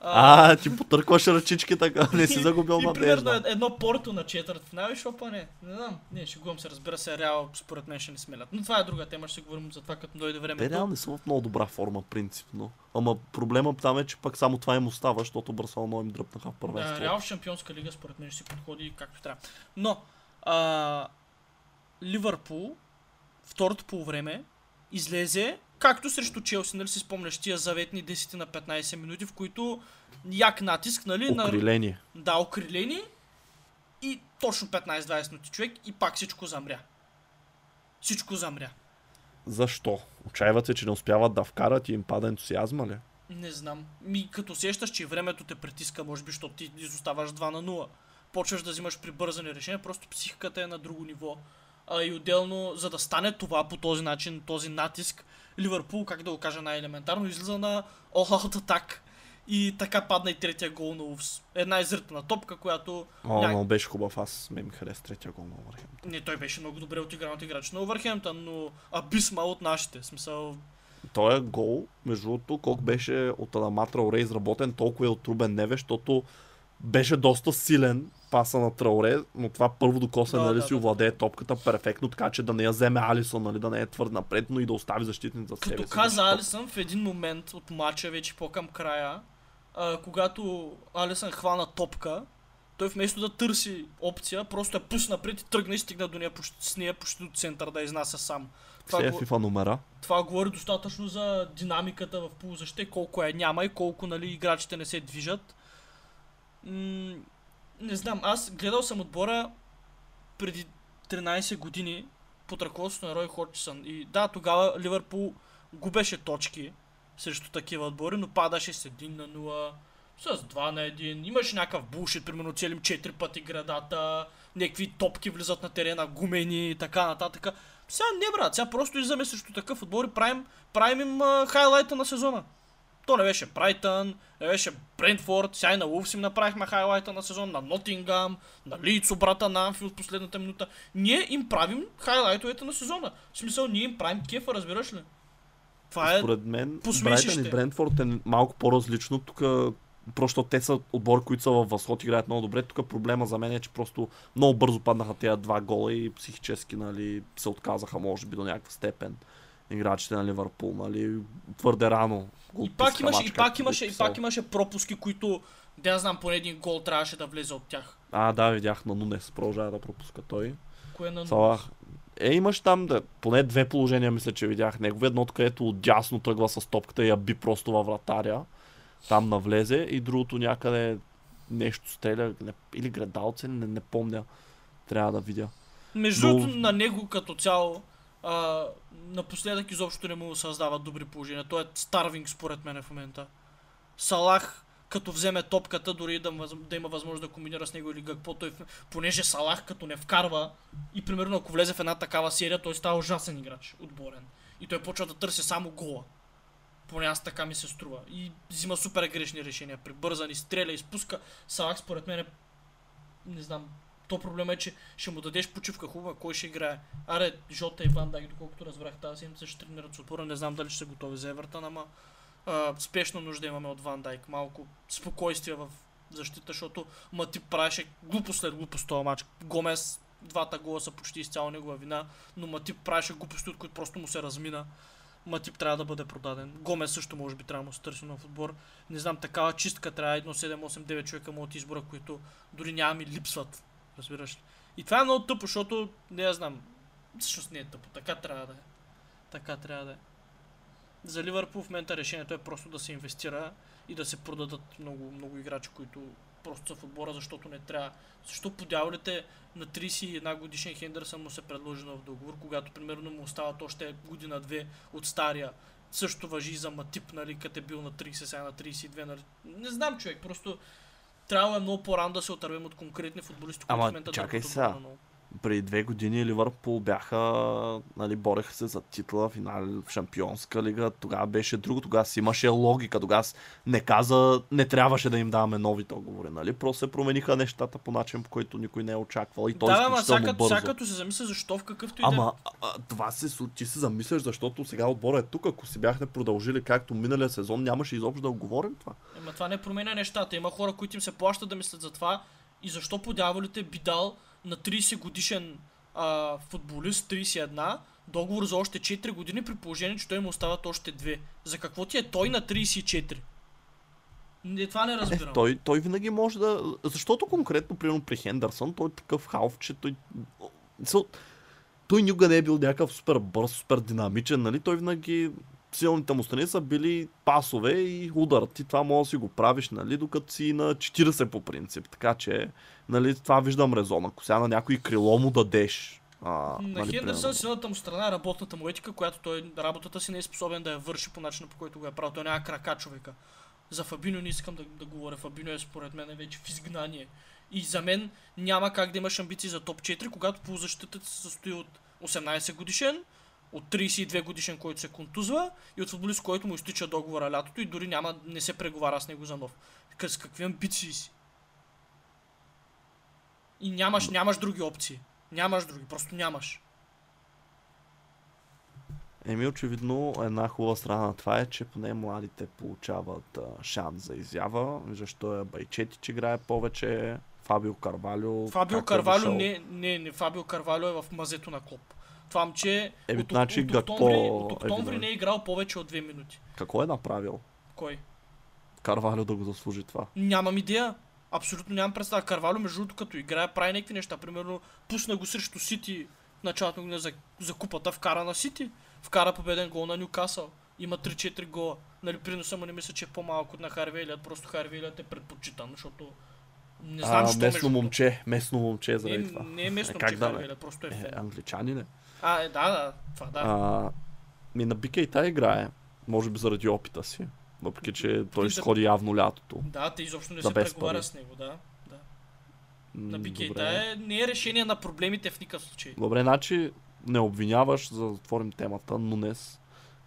А, ти потъркваш ръчички така, не си загубил и, и примерно надежда. ед- едно порто на четвърт финал и шопа не. Не знам, не, шегувам се, разбира се, Реал според мен ще не смелят. Но това е друга тема, ще си говорим за това, като дойде Те времето. реално не са в много добра форма, принципно. Ама проблема там е, че пък само това им остава, защото Барселона им дръпнаха в Да, първенство. Реал в Шампионска лига според мен ще си подходи както трябва. Но, а, Ливърпул, второто по време, излезе, както срещу Челси, нали си спомняш тия заветни 10 на 15 минути, в които як натиск, нали, на, Окриление. да, окрилени и точно 15-20 минути човек и пак всичко замря. Всичко замря. Защо? Отчаиват се, че не успяват да вкарат и им пада ентусиазма ли? Не знам. Ми като сещаш, че времето те притиска, може би, защото ти изоставаш 2 на 0. Почваш да взимаш прибързани решения, просто психиката е на друго ниво. А и отделно, за да стане това по този начин, този натиск, Ливърпул, как да го кажа най-елементарно, излиза на all out attack. И така падна и третия гол на Увс. Една изритана топка, която... О, ня- но беше хубав. Аз ме ми хареса третия гол на Върхем. Не, той беше много добре отигран от играч на Увърхемптън, но абисма от нашите. Смисъл, Той е гол, между другото, колко беше от Адама Трауре изработен, толкова е от Рубен Неве, защото беше доста силен паса на Трауре, но това първо докосване Да, нали, да, си да. овладее топката перфектно, така че да не я вземе Алисон, нали, да не е твърд напред, но и да остави защитник за себе Като каза Алисън в един момент от матча, вече по-към края, а, когато Алисън хвана топка той вместо да търси опция, просто я пусна пред и тръгна и стигна до нея почти, с нея почти до център да изнася сам. Това, е FIFA номера. това говори достатъчно за динамиката в полузащита и колко я няма и колко нали, играчите не се движат. М- не знам, аз гледал съм отбора преди 13 години под ръководството на Рой Ходжсън. И да, тогава Ливърпул губеше точки срещу такива отбори, но падаше с 1 на 0, с 2 на 1. Имаше някакъв булшит, примерно целим 4 пъти градата, някакви топки влизат на терена, гумени и така нататък. Сега не брат, сега просто излизаме срещу такъв отбор и правим, правим им а, хайлайта на сезона. То не беше Брайтън, не беше Брентфорд, сега и на Улфс им направихме хайлайта на сезон, на Нотингам, на Лицо, брата на Анфилд последната минута. Ние им правим хайлайтовете на сезона. В смисъл, ние им правим кефа, разбираш ли? Това е... Според мен. Брайтън и Брентфорд е малко по-различно. Тук просто те са отбори, които са във възход, играят много добре. Тук проблема за мен е, че просто много бързо паднаха тези два гола и психически нали, се отказаха, може би, до някаква степен играчите на Ливърпул. Нали, твърде рано. И пак имаше, и пак имаше, и пак имаше пропуски, които, да я знам, поне един гол трябваше да влезе от тях. А, да, видях на Нунес, продължава да пропуска той. Кое е на Салах. Е, имаш там да, поне две положения, мисля, че видях негови. Едното, където отдясно тръгва с топката и я би просто във вратаря. Там навлезе. И другото някъде нещо стреля. Не, или градалце, не, не помня. Трябва да видя. Между Но- другото, на него като цяло, а, напоследък изобщо не му създава добри положения. Той е старвинг според мен в момента. Салах, като вземе топката, дори да, да има възможност да комбинира с него или какво, той, понеже Салах като не вкарва и примерно ако влезе в една такава серия, той става ужасен играч, отборен. И той почва да търси само гола. Поне аз така ми се струва. И взима супер грешни решения. Прибързани, стреля, изпуска. Салах според мен е не знам, то проблема е, че ще му дадеш почивка хубава, кой ще играе. Аре, Жота и Ван Дайк, доколкото разбрах тази седмица ще тренират с отбора, не знам дали ще са готови за Евертън, ама а, спешно нужда имаме от Ван Дайк, малко спокойствие в защита, защото Матип правеше глупост след глупост този матч. Гомес, двата гола са почти изцяло негова вина, но Матип правеше глупости, от които просто му се размина. Матип трябва да бъде продаден. Гомес също може би трябва да му се търси нов отбор. Не знам, такава чистка трябва едно 7-8-9 човека му от избора, които дори няма ми липсват. Разбираш? И това е много тъпо, защото не я знам. Всъщност не е тъпо. Така трябва да е. Така трябва да е. За Ливърпул в момента решението е просто да се инвестира и да се продадат много, много играчи, които просто са в отбора, защото не трябва. Защо по дяволите на 31 годишен Хендерсън му се предложи нов договор, когато примерно му остават още година-две от стария. Също въжи за Матип, нали, като е бил на 30, сега на 32, нали. Не знам човек, просто трябва е много по-рано да се отървем от конкретни футболисти, които Ама, в момента чакай отбора много. Преди две години Ливърпул бяха, нали, бореха се за титла, финал в Шампионска лига. Тогава беше друго, тогава си имаше логика. Тогава не каза, не трябваше да им даваме нови договори, нали? Просто се промениха нещата по начин, по който никой не е очаквал. И то Да, ама сега бързо. сега като се замисля защо в какъвто и да Ама а, а, това се ти се замисляш, защото сега отбора е тук. Ако си бяхме продължили както миналия сезон, нямаше изобщо да го говорим това. Ема това не променя нещата. Има хора, които им се плащат да мислят за това. И защо по дяволите би дал на 30 годишен а, футболист, 31, договор за още 4 години, при положение, че той му остават още 2. За какво ти е той на 34? Не, това не Е, разбирам. той, той винаги може да... Защото конкретно, примерно при Хендърсън, той е такъв халф, че той... Той никога не е бил някакъв супер бърз, супер динамичен, нали? Той винаги силните му страни са били пасове и удар. Ти това може да си го правиш, нали, докато си на 40 по принцип. Така че, нали, това виждам резон. Ако сега на някой крило му дадеш. А, На нали, Хендерсън силната му страна е работната му етика, която той работата си не е способен да я върши по начина по който го е правил. Той няма крака човека. За Фабино не искам да, да говоря. Фабино е според мен вече в изгнание. И за мен няма как да имаш амбиции за топ 4, когато полузащитата се състои от 18 годишен, от 32 годишен, който се контузва и от футболист, който му изтича договора лятото и дори няма, не се преговаря с него за нов. С какви амбиции си? И нямаш, нямаш други опции. Нямаш други, просто нямаш. Еми, очевидно, една хубава страна на това е, че поне младите получават а, шанс за изява. Защо е Байчети, че играе повече, Фабио Карвалю. Фабио е Карвалю дошъл. не, не, не, Фабио Карвалю е в мазето на Клоп. Това момче Еми, от, значи от, от, октомври, е от октомври виновен. не е играл повече от 2 минути. Какво е направил? Кой? Карвалю да го заслужи това. Нямам идея. Абсолютно нямам представа. Карвалю, между другото, като играе, прави някакви неща. Примерно, пусна го срещу Сити в началото на за, за купата, вкара на Сити, вкара победен гол на Нюкасъл. Има 3-4 гола. Нали, приноса му не мисля, че е по-малко от на Харвелият, просто Харвелият е предпочитан, защото не знам, а, местно между момче, местно момче заради Не, това. не е местно Е, момче да? Харвелият, просто е Е, фен. англичанин е. А, е, да, да, това да. А, ми на Бикейта играе. Може би заради опита си. Въпреки, че той принцип- изходи явно лятото. Да, те изобщо не се преговаря с него, да. да. На. Бикейта е, не е решение на проблемите в никакъв случай. Добре, значи не обвиняваш, за да затворим темата, Нунес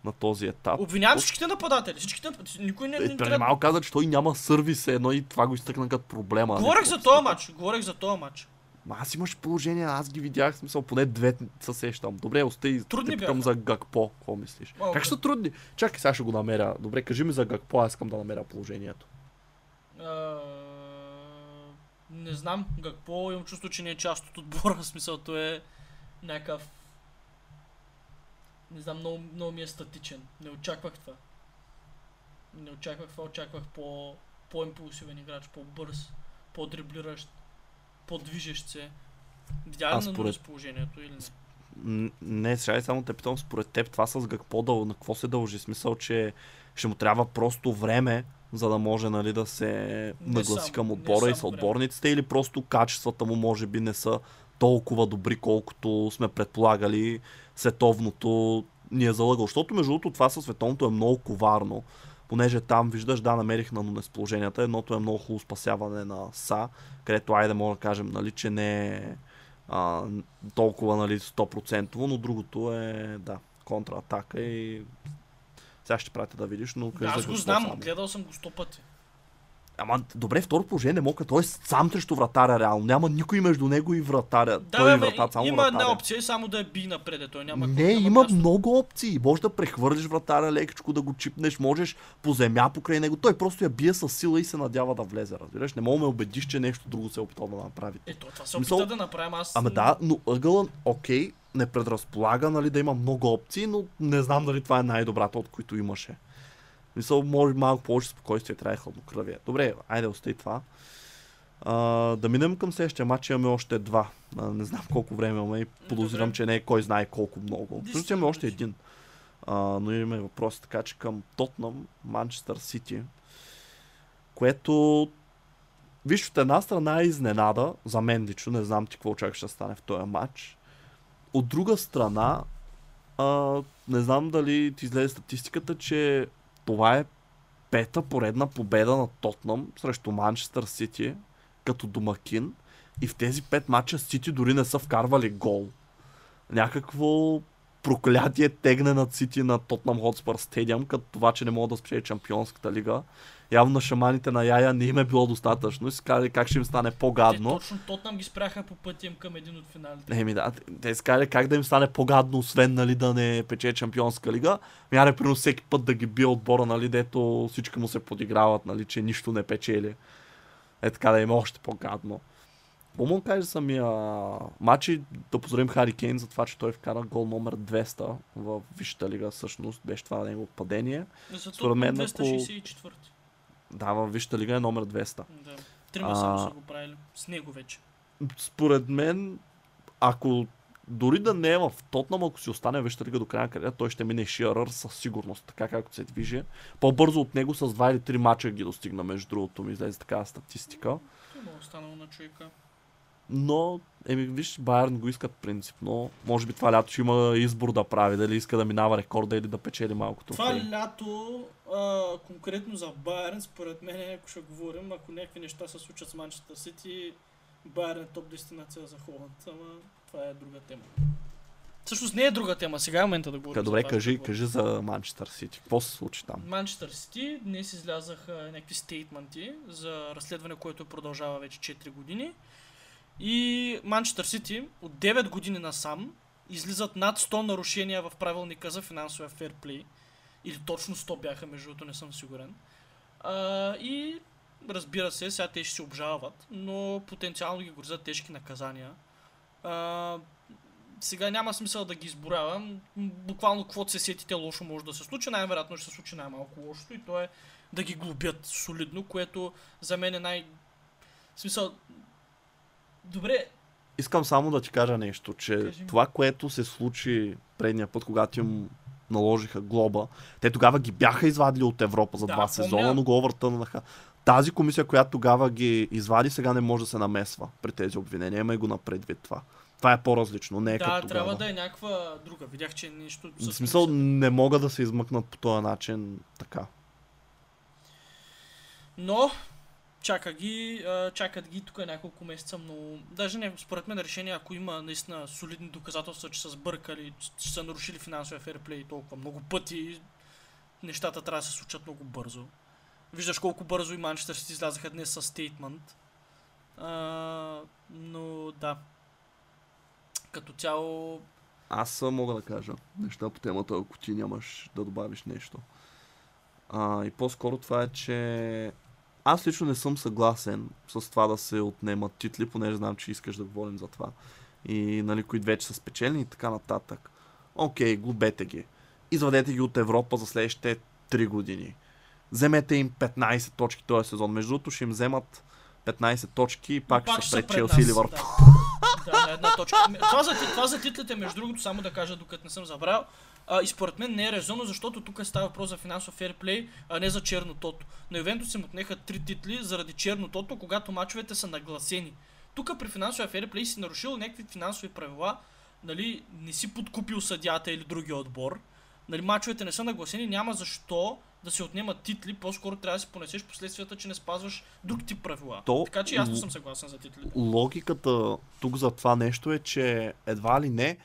на този етап. Обвинявам всичките нападатели. Всичките нападатели. Никой не, Е, не преди малко каза, че той няма сървис е едно и това го изтъкна като проблема. Говорех за този матч. Говорех за този матч. Ма аз имаш положение, аз ги видях, смисъл, поне две се сещам. Добре, остай, Трудни те питам бяха. за Гакпо, какво мислиш? Малко. Как ще са трудни? Чакай, сега ще го намеря. Добре, кажи ми за Гакпо, аз искам да намеря положението. А, не знам какво. Имам чувство, че не е част от отбора. В смисъл, той е някакъв... Не знам, много, много ми е статичен. Не очаквах това. Не очаквах това, очаквах по, по-импулсивен играч, по-бърз, по-дриблиращ, по-движещ се. На според- Нунес положението или не? Не, сега само те питам, според теб това с Гакпо да, на какво се дължи? Смисъл, че ще му трябва просто време, за да може нали, да се Не нагласи само- към отбора и с само време. отборниците или просто качествата му може би не са толкова добри, колкото сме предполагали световното ни е залъгал. Защото между другото това със световното е много коварно. Понеже там, виждаш, да, намерих на несположенията. Едното е много хубаво спасяване на СА, където, айде, мога да кажем, нали, че не е а, толкова, нали, 100%, но другото е, да, контратака и сега ще пратя да видиш, но Да, аз го знам, гледал съм го сто пъти. Ама добре, второ положение не мога, той е сам срещу вратаря реално. Няма никой между него и вратаря. Да, той е бе, вратар, само има вратаря. една опция, е само да е би напред, той няма не, няма има място. много опции. Може да прехвърлиш вратаря лекичко, да го чипнеш, можеш по земя покрай него. Той просто я бие с сила и се надява да влезе, разбираш. Не мога да ме убедиш, че нещо друго се е опитал да направи. Ето, това се Мисъл- опита да направим аз. Ама да, но ъгъла, окей, не предразполага, нали, да има много опции, но не знам дали това е най-добрата, от които имаше. Мисъл, може малко повече спокойствие, трябва е хладнокръвие. Добре, айде, остави това. А, да минем към следващия матч, имаме още два. А, не знам колко време имаме и подозирам, Добре. че не е кой знае колко много. Всъщност имаме още един. А, но имаме въпрос, така че към Тотнам, Манчестър Сити, което Виж, от една страна е изненада, за мен лично, не знам ти какво очакваш да стане в този матч. От друга страна, а, не знам дали ти излезе статистиката, че това е пета поредна победа на Тотнам срещу Манчестър Сити като домакин. И в тези пет матча Сити дори не са вкарвали гол. Някакво проклятие тегне над Сити на Тотнам Хотспър Стадиум, като това, че не могат да спечели Чемпионската лига. Явно на шаманите на Яя не им е било достатъчно и си казали как ще им стане Те по-гадно. точно Тотнам ги спряха по пътя им към един от финалите. Еми да, те си казали как да им стане по-гадно, освен нали, да не пече Чемпионска лига. Мяре прино всеки път да ги бие отбора, нали, дето всички му се подиграват, нали, че нищо не печели. Е така да им е още по-гадно. Какво му каже самия матч и да поздравим Хари Кейн за това, че той вкара гол номер 200 в Висшата лига. Всъщност беше това негово падение. Според мен, Тотнам ако- 264. Да, в Висшата лига е номер 200. Да. Трима само са го правили. С него вече. според мен, ако дори да не е в Тотнам, ако си остане в Висшата лига до края на кариера, той ще мине Шиарър със сигурност, така както се движи. По-бързо от него с 2 или 3 мача ги достигна, между другото ми излезе такава статистика. Му е останало на човека. Но, еми, виж, Байерн го искат принципно. Може би това лято ще има избор да прави, дали иска да минава рекорда или да печели малко Това трофеи. лято, а, конкретно за Байерн, според мен, ако ще говорим, ако някакви неща се случат с Манчестър Сити, Байерн е топ дестинация за Холанд, ама това е друга тема. Всъщност не е друга тема, сега е момента да говорим. Така, добре, за кажи, да кажи за Манчестър Сити. Какво се случи там? Манчестър Сити днес излязаха някакви стейтменти за разследване, което продължава вече 4 години. И Манчестър Сити от 9 години насам излизат над 100 нарушения в правилника за финансовия ферплей. Или точно 100 бяха, между другото, не съм сигурен. А, и разбира се, сега те ще се обжалват, но потенциално ги грозят тежки наказания. А, сега няма смисъл да ги изборявам. Буквално каквото се сетите лошо може да се случи. Най-вероятно ще се случи най-малко лошото и то е да ги глобят солидно, което за мен е най- В смисъл, добре, Искам само да ти кажа нещо, че Кажи ми. това, което се случи предния път, когато им наложиха глоба, те тогава ги бяха извадили от Европа за Да, два помня. сезона, но го овъртънаха. Тази комисия, която тогава ги извади, сега не може да се намесва при тези обвинения. Има и го напредвид това. Това е по-различно, не е да, като трябва тогава. да е някаква друга. Видях, че е нещо... В смисъл, не могат да се измъкнат по този начин така. Но, чака ги, чакат ги тук няколко месеца, но даже не, според мен решение, ако има наистина солидни доказателства, че са сбъркали, че са нарушили финансовия ферплей толкова много пъти, нещата трябва да се случат много бързо. Виждаш колко бързо и Манчестър си излязаха днес с стейтмент. Но да. Като цяло, Аз мога да кажа неща по темата, ако ти нямаш да добавиш нещо. А, и по-скоро това е, че аз лично не съм съгласен с това да се отнемат титли, понеже знам, че искаш да говорим за това. И нали, които вече са спечелени и така нататък. Окей, глобете ги. Извадете ги от Европа за следващите 3 години. Вземете им 15 точки този сезон. Между другото ще им вземат 15 точки и пак, пак ще са пред Челси и Ливърпул. Да, на една точка. Ами, Това за, това за титлите, между другото, само да кажа, докато не съм забрал. А, и според мен не е резонно, защото тук става въпрос за финансов ферплей, а не за черно тото. На Ювентус им отнеха три титли заради черно тото, когато мачовете са нагласени. Тук при финансовия ферплей си нарушил някакви финансови правила, нали, не си подкупил съдята или другия отбор, нали, мачовете не са нагласени, няма защо да се отнемат титли, по-скоро трябва да си понесеш последствията, че не спазваш друг тип правила. То- Така че аз не съм съгласен за титлите. логиката тук за това нещо е, че едва ли не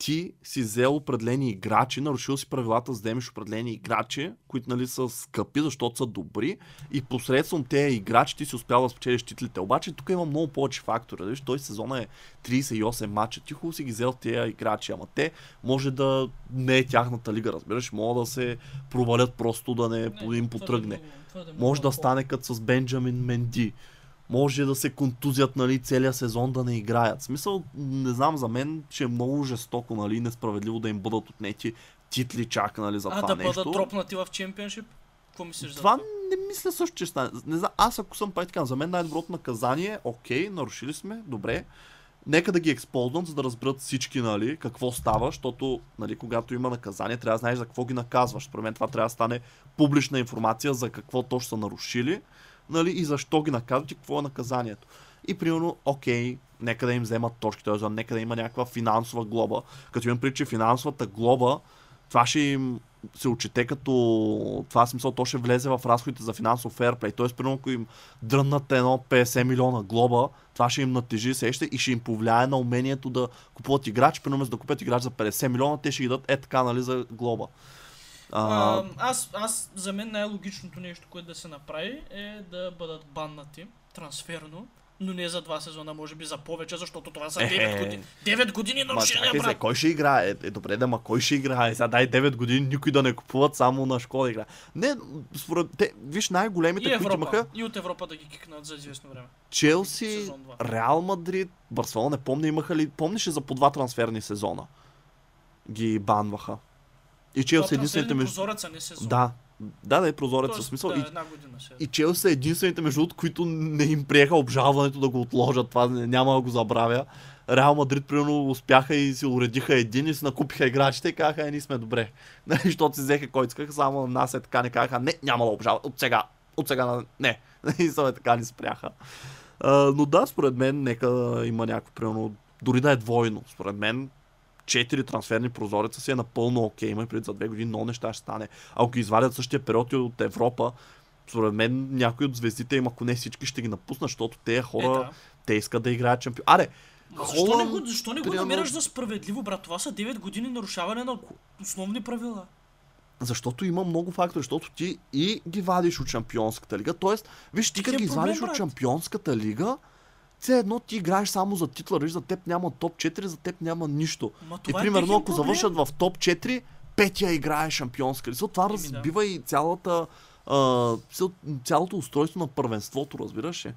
ти си взел определени играчи, нарушил си правилата, за да вземеш определени играчи, които нали са скъпи, защото са добри и посредством тези играчи ти си успял да спечелиш титлите. Обаче тук има много повече фактори. Виж, той сезона е 38 мача. Ти хубаво си ги взел тези играчи, ама те може да не е тяхната лига, разбираш, могат да се провалят просто да не, Не, им потръгне. много Може да стане като с Бенджамин Менди. Може да се контузят, нали, целият сезон да не играят. В смисъл, не знам, за мен, че е много жестоко, нали, несправедливо да им бъдат отнети титли чак, нали, за А това да нещо. бъдат тропнати в чемпионшип? Какво мислиш това това? не мисля също, че стане. Не знам, аз ако съм така, за мен най-доброто наказание окей, нарушили сме, добре. Нека да ги ексползвам, за да разберат всички, нали, какво става, защото, нали, когато има наказание, трябва да знаеш за какво ги наказваш. Според мен това трябва да стане публична информация за какво точно са нарушили, нали, и защо ги наказват и какво е наказанието. И примерно, окей, нека да им вземат точки, т.е. нека да има някаква финансова глоба. Като имам че финансовата глоба, това ще им се отчете като това смисъл, то ще влезе в разходите за финансов ферплей. Тоест, примерно, ако им дръннат едно 50 милиона глоба, това ще им натежи сеща и ще им повлияе на умението да купуват играч. Примерно, за да купят играч за 50 милиона, те ще ги дадат е така, нали, за глоба. А, А, аз, аз, за мен най-логичното нещо, което да се направи е да бъдат баннати трансферно, но не за два сезона, може би за повече, защото това са 9 Ехе. години. 9 години Ма нарушения, чакай се, брат! кой ще играе? Е, е, добре, да, ма кой ще играе? Сега дай 9 години, никой да не купуват, само на школа играе. Не, според те, виж най-големите, които имаха, И от Европа да ги кикнат за известно време. Челси. Реал Мадрид, Барселона, не помня, имаха ли, помниш ли за по два трансферни сезона? Ги банваха. И Челси Това единствените между... прозореца не сезон. Да, да, да е прозорец, Тоест, смисъл. Да, И, една година се. и Челси са единствените между другото, които не им приеха обжалването да го отложат. Това няма да го забравя. Реал Мадрид, примерно, успяха и си уредиха един и си накупиха играчите и казаха, е, ние сме добре. Нали, Защото си взеха който искаха, само на нас е така, не казаха, не, няма да обжалват. От сега, от сега, не. И са е така ни спряха. А, но да, според мен, нека има някакво, примерно, дори да е двойно. Според мен, четири трансферни прозореца си е напълно окей. Има и преди за две години много неща ще стане. Ако ги извадят същия период и от Европа, според мен някои от звездите им, ако не всички, ще ги напуснат, защото тези хора, Е, да. те искат да играят чемпион. Аре, Защо не го, защо не го примерно- намираш за справедливо, брат? Това са 9 години нарушаване на основни правила. защото има много фактори, защото ти и ги вадиш от Шампионската лига. Тоест, виж, ти Ти като е ги извадиш от. Шампионската лига, все едно ти играеш само за титла, за теб няма топ 4, за теб няма нищо. Ма И е примерно, техен ако проблем. завършат в топ 4, петия играе шампионска лига. Това Еми, да. разбива и цялата, а, цял- цялото устройство на първенството, разбираш ли?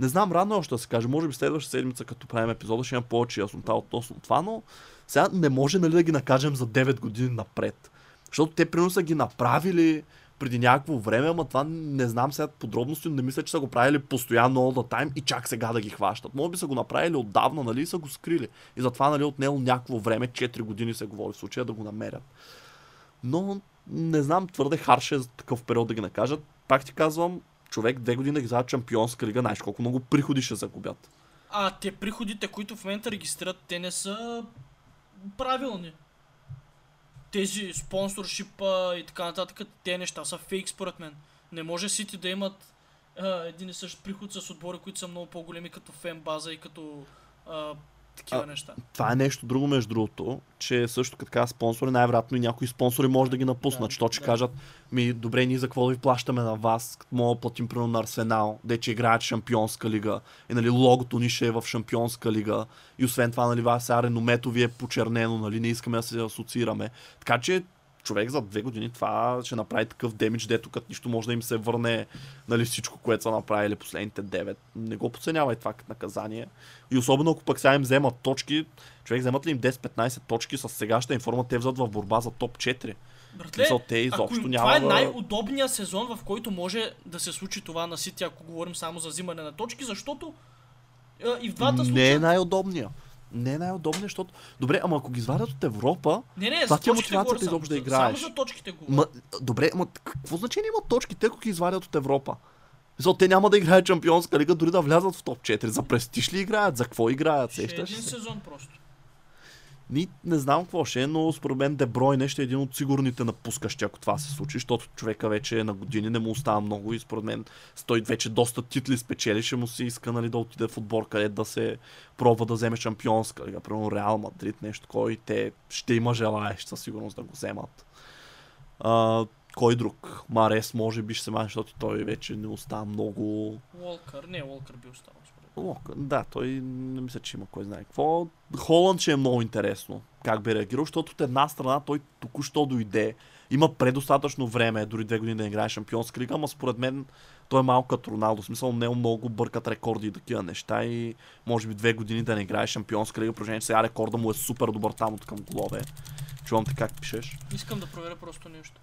Не знам, рано е още да се каже. Може би следващата седмица, като правим епизода, ще има повече яснота относно това, но сега не може нали, да ги накажем за 9 години напред. Защото те примерно са ги направили преди някакво време, ама това не знам сега подробности, но не мисля, че са го правили постоянно all the time и чак сега да ги хващат. Може би са го направили отдавна, нали, и са го скрили. И затова, нали, отнело някакво време, 4 години се говори в случая да го намерят. Но не знам, твърде харше за такъв период да ги накажат. Пак ти казвам, човек две години да ги вземат чемпионска лига, знаеш колко много приходи ще загубят. А те приходите, които в момента регистрират, те не са правилни. Тези спонсоршипа и така нататък, те неща са фейк според мен. Не може Сити да имат а, един и същ приход с отбори, които са много по-големи като фен база и като а, такива А, неща. Това е нещо друго, между другото, че също като така спонсори, най-вероятно и някои спонсори може да ги напуснат, Да, ще да. кажат, ми добре, ние за какво да ви плащаме на вас, като мога да платим примерно на Арсенал, де че играят Шампионска лига, и нали логото ни ще е в Шампионска лига, и освен това, нали, вас сега реномето ви е почернено, нали, не искаме да се асоциираме. Така че човек за две години това ще направи такъв демидж, дето като нищо може да им се върне нали, всичко, което са направили последните 9. Не го подценявай това като наказание. И особено ако пък сега им вземат точки, човек вземат ли им 10-15 точки с сегашната им форма, те взят в борба за топ 4. Братле, Мисъл, те ако изобщо им- няма това е най-удобният сезон, в който може да се случи това на Сити, ако говорим само за взимане на точки, защото а, и в двата Не случая... е най-удобния. Не е най-удобния, защото... Добре, ама ако ги извадят от Европа, Не, не, Това ти е мотивацията изобщо да играеш. Само за точките говоря. ма, добре, ама какво значение има точките, ако ги извадят от Европа? Защото те няма да играят Чемпионска лига, дори да влязат в топ 4. За престиж ли играят? За какво играят? Ще е един се? сезон просто. Ни, не знам какво ще е, но според мен Дебройне ще е един от сигурните напускащи, ако това се случи, защото човека вече е на години, не му остава много и според мен той вече доста титли спечели, ще му се иска нали, да отиде в отбор, където да се пробва да вземе шампионска лига, примерно Реал Мадрид, нещо и те ще има желаещ със сигурност да го вземат. А, кой друг? Марес може би ще се мане, защото той вече не остава много Уолкър, не, Уолкър би останал. Лок, да, той не мисля, че има кой знае какво. Холанд ще е много интересно как би реагирал, защото от една страна той току-що дойде. Има предостатъчно време, дори две години да играе шампионска лига, ама според мен той е малко като Роналдо. В смисъл не много бъркат рекорди и такива неща и може би две години да не играе шампионска лига, положение, че сега рекорда му е супер добър там от към голове. Чувам те как пишеш. Искам да проверя просто нещо.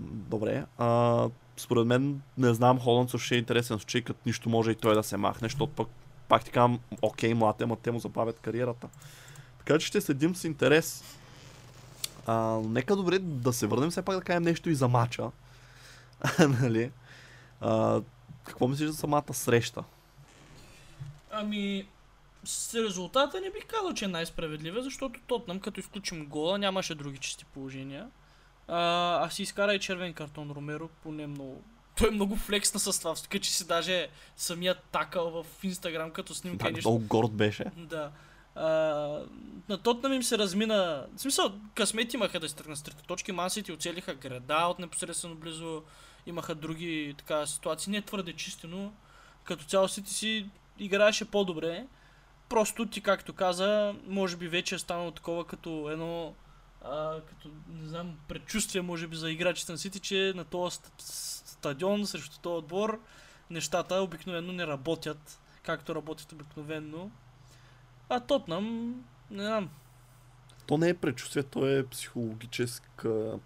Добре. А, според мен, не знам, Холанд също е интересен случай, като нищо може и той да се махне, защото пък пак ти казвам, окей, млад е, ама те му забавят кариерата. Така че ще следим с интерес. А, нека добре да се върнем все пак да кажем нещо и за мача. нали? А, какво мислиш за самата среща? Ами, с резултата не бих казал, че е най-справедлива, защото Тотнам, като изключим гола, нямаше други чисти положения. А, а си изкара и червен картон Ромеро, поне много. Той е много флексна с това, така че си даже самият такъл в Инстаграм като снимка Да, и нищо. много горд беше. Да. А, на Тотнам им се размина... В смисъл, късмет имаха да се тръгнат с трите точки. Мансити оцелиха града от непосредствено близо. Имаха други така ситуации. Не твърде чисти, но като цяло Сити си играеше по-добре. Просто ти, както каза, може би вече е станало такова като едно а, като, не знам, предчувствие, може би, за играчите на Сити, че на този ст- стадион, срещу този отбор, нещата обикновено не работят, както работят обикновено. А Тотнам, не знам. То не е предчувствие, то е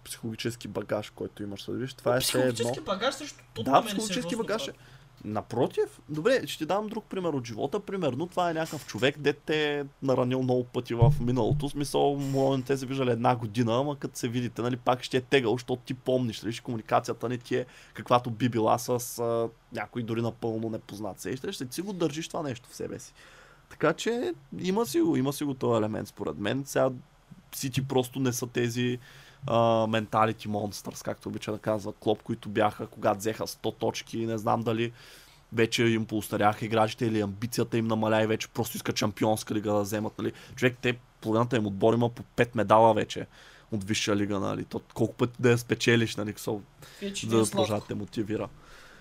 психологически багаж, който имаш. Виж, това е все едно. Психологически багаж срещу Да, Тотнам е психологически багаж е. Напротив, добре, ще ти дам друг пример от живота. Примерно, това е някакъв човек, де е наранил много пъти в миналото. Смисъл, може те се виждали една година, ама като се видите, нали, пак ще е тегъл, защото ти помниш, нали, че комуникацията не ти е каквато би била с а, някой дори напълно непознат. Сещаш, ще си го държиш това нещо в себе си. Така че има си го, има си го този елемент според мен. Сега Сити просто не са тези менталити монстърс, както обича да казва Клоп, които бяха, когато взеха 100 точки, не знам дали вече им поустаряха играчите или амбицията им намаля и вече просто искат шампионска лига да вземат. Нали. Човек, те половината им отбор има по 5 медала вече от висша лига, нали. То, колко пъти да я спечелиш, нали, со, е да сладко. продължат те мотивира.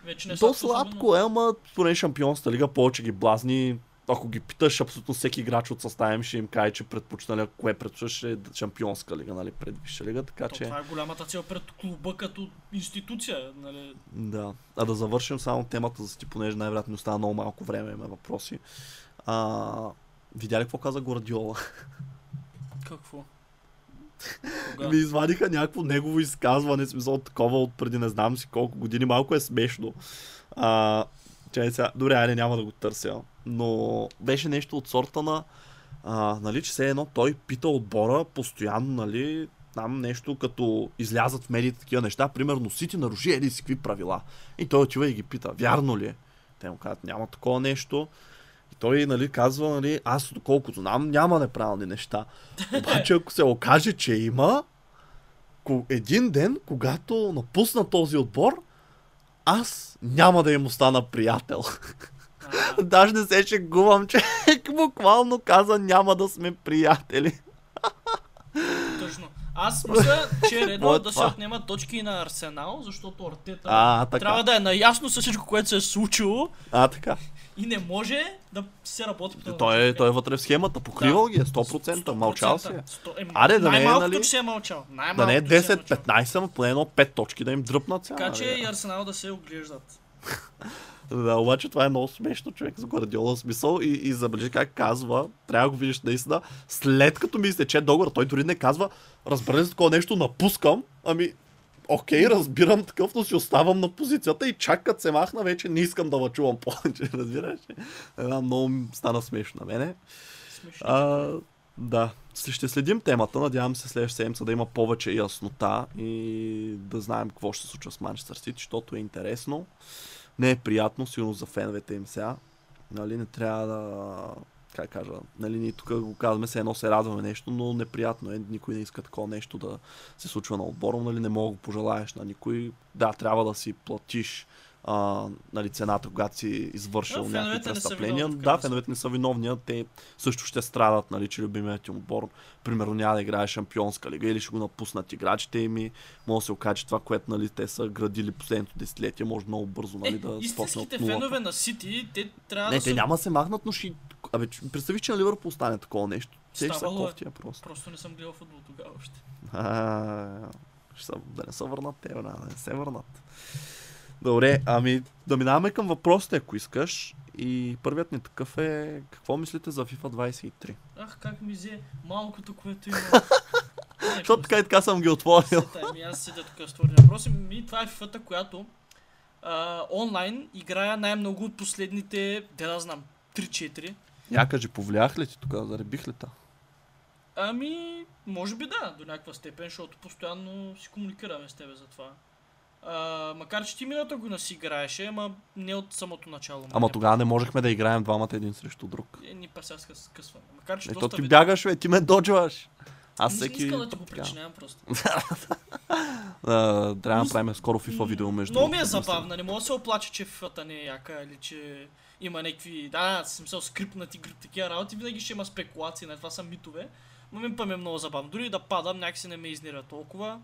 Вече не е То сладко, сладко е, ама поне шампионската лига повече ги блазни. Ако ги питаш, абсолютно всеки играч от състава им ще им каже, че предпочита, нали, кое предпочиташ е шампионска лига, нали, пред висша лига, така То, че... Това е голямата цел пред клуба като институция. Нали? Да. А да завършим само темата за ти, понеже най-вероятно остана много малко време, има въпроси. А, видя ли какво каза Гвардиола? Какво? Кога? ми извадиха някакво негово изказване, смисъл такова от преди не знам си колко години, малко е смешно. А, чай сега, добре, айде няма да го търся, но беше нещо от сорта на, а, нали, че все едно той пита отбора постоянно, нали, там нещо като излязат в медиите такива неща, примерно Сити наруши еди си какви правила. И той отива и ги пита, вярно ли е? Те му казват, няма такова нещо. И той нали, казва, нали, аз доколкото знам, няма неправилни неща. Обаче ако се окаже, че има, един ден, когато напусна този отбор, аз няма да им остана приятел. Даже не се шегувам, че буквално каза няма да сме приятели. Точно. Аз мисля, че е редно е да се това? отнемат точки на Арсенал, защото Артета А, така. трябва да е наясно с всичко, което се е случило А, така. и не може да се работи по този Той е, той е вътре в схемата, покривал Да. ги е 100%, мълчал си е. 100%. Е, Аре, да не е, най-малкото, нали, се е мълчал. Да не е че се мълчал. 10-15, ама поне едно 5 точки да им дръпнат цяло. Така че нали? и Арсенал да се оглеждат. Да, обаче това е много смешно човек с Гвардиола смисъл и, и забележи как казва, трябва да го видиш наистина, след като ми изтече договор, той дори не казва, разбрали за такова нещо, напускам, ами окей, разбирам такъв, но си оставам на позицията и чак като се махна, вече не искам да ва чувам повече, разбираш? Една много стана смешно на мене. Смешно. А, да, ще следим темата. Надявам се следващата седмица да има повече яснота и да знаем какво ще се случва с Манчестър Сити, защото е интересно. Не е приятно, сигурно за феновете им сега. Нали, не трябва да... Как кажа, нали, ние тук го казваме, се едно се радваме нещо, но неприятно е. Никой не иска такова нещо да се случва на отбора, нали, не мога да пожелаеш на никой. Да, трябва да си платиш а, нали, цената, когато си извършил Да, някакви не престъпления. виновни, Да, феновете не са виновни, те също ще страдат, нали, че любимият им отбор, примерно няма да играе шампионска лига или ще го напуснат играчите им може да се окаже, че това, което нали, те са градили последното десетилетие, може много бързо нали, Е, да истинските от нулата. фенове на Сити, те трябва Не, да те са... няма да се махнат, но ще... Абе, представи, че на Ливърпул стане такова нещо. Те ще са Ставало е. кофтия просто. Просто не съм гледал футбол тогава още. А, ще са, да не се върнат те, да не се върнат. Добре, ами да минаваме към въпросите, ако искаш. И първият ни такъв е, какво мислите за FIFA 23? Ах, как ми взе малкото, което има. Защото така и така съм ги отворил. Сета, ми аз седя тук с твърди въпроси. Ми, това е фифата, която а, онлайн играя най-много от последните, де да знам, 3-4. Я кажи, повлиях ли ти тук, заребих ли та? Ами, може би да, до някаква степен, защото постоянно си комуникираме с тебе за това. А, макар, че ти миналата година си играеше, ама не от самото начало. Ама Не, тогава не можехме да играем двамата един срещу друг. Е, ни па сега скъс- скъсваме. Макар, че Ето доста ти ви- бягаш, бе, ти ме доджваш. Аз Не всеки... искам да ти го причинявам просто. Трябва да направим скоро FIFA видео между Много ми е забавна, не мога да се оплача, че фифата не е яка или че има някакви, да, смисъл скрипнати игри, такива работи, винаги ще има спекулации, на това са митове. Но ми па ми е много забавно. Дори да падам, някакси не ме изнервя толкова.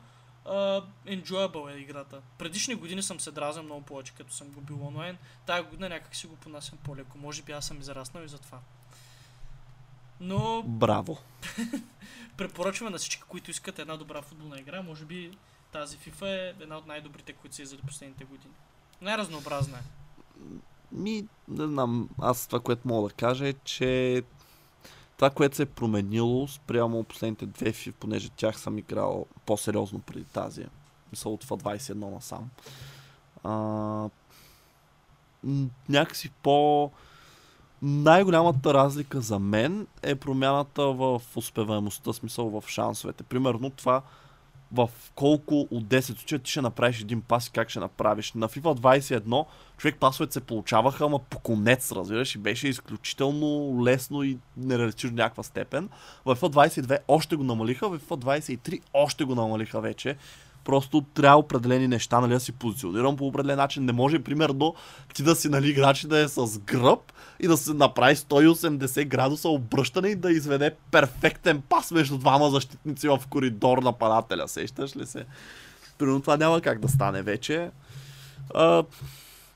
Enjoyable е играта. Предишни години съм се дразнил много повече, като съм го бил онлайн. Тая година някак си го понасям по-леко. Може би аз съм израснал и затова. Но Браво. препоръчваме на всички, които искат една добра футболна игра. Може би тази FIFA е една от най-добрите, които са излезли последните години. Най-разнообразна е. Ми, не знам, аз това, което мога да кажа е, че това, което се е променило спрямо последните две фи, понеже тях съм играл по-сериозно преди тази, мисъл от FIFA 21 насам. А, някакси по... Най-голямата разлика за мен е промяната в успеваемостта, смисъл в шансовете. Примерно това в колко от 10 случая ти ще направиш един пас и как ще направиш. На FIFA 21 човек пасовете се получаваха, ама по конец, разбираш, и беше изключително лесно и нереалистично някаква степен. В FIFA 22 още го намалиха, в FIFA 23 още го намалиха вече. Просто трябва определени неща, нали, да си позиционирам по определен начин. Не може, примерно, ти да си, нали, играч да е с гръб и да се направи 180 градуса обръщане и да изведе перфектен пас между двама защитници в коридор нападателя. Сещаш ли се? Примерно това няма как да стане вече. А,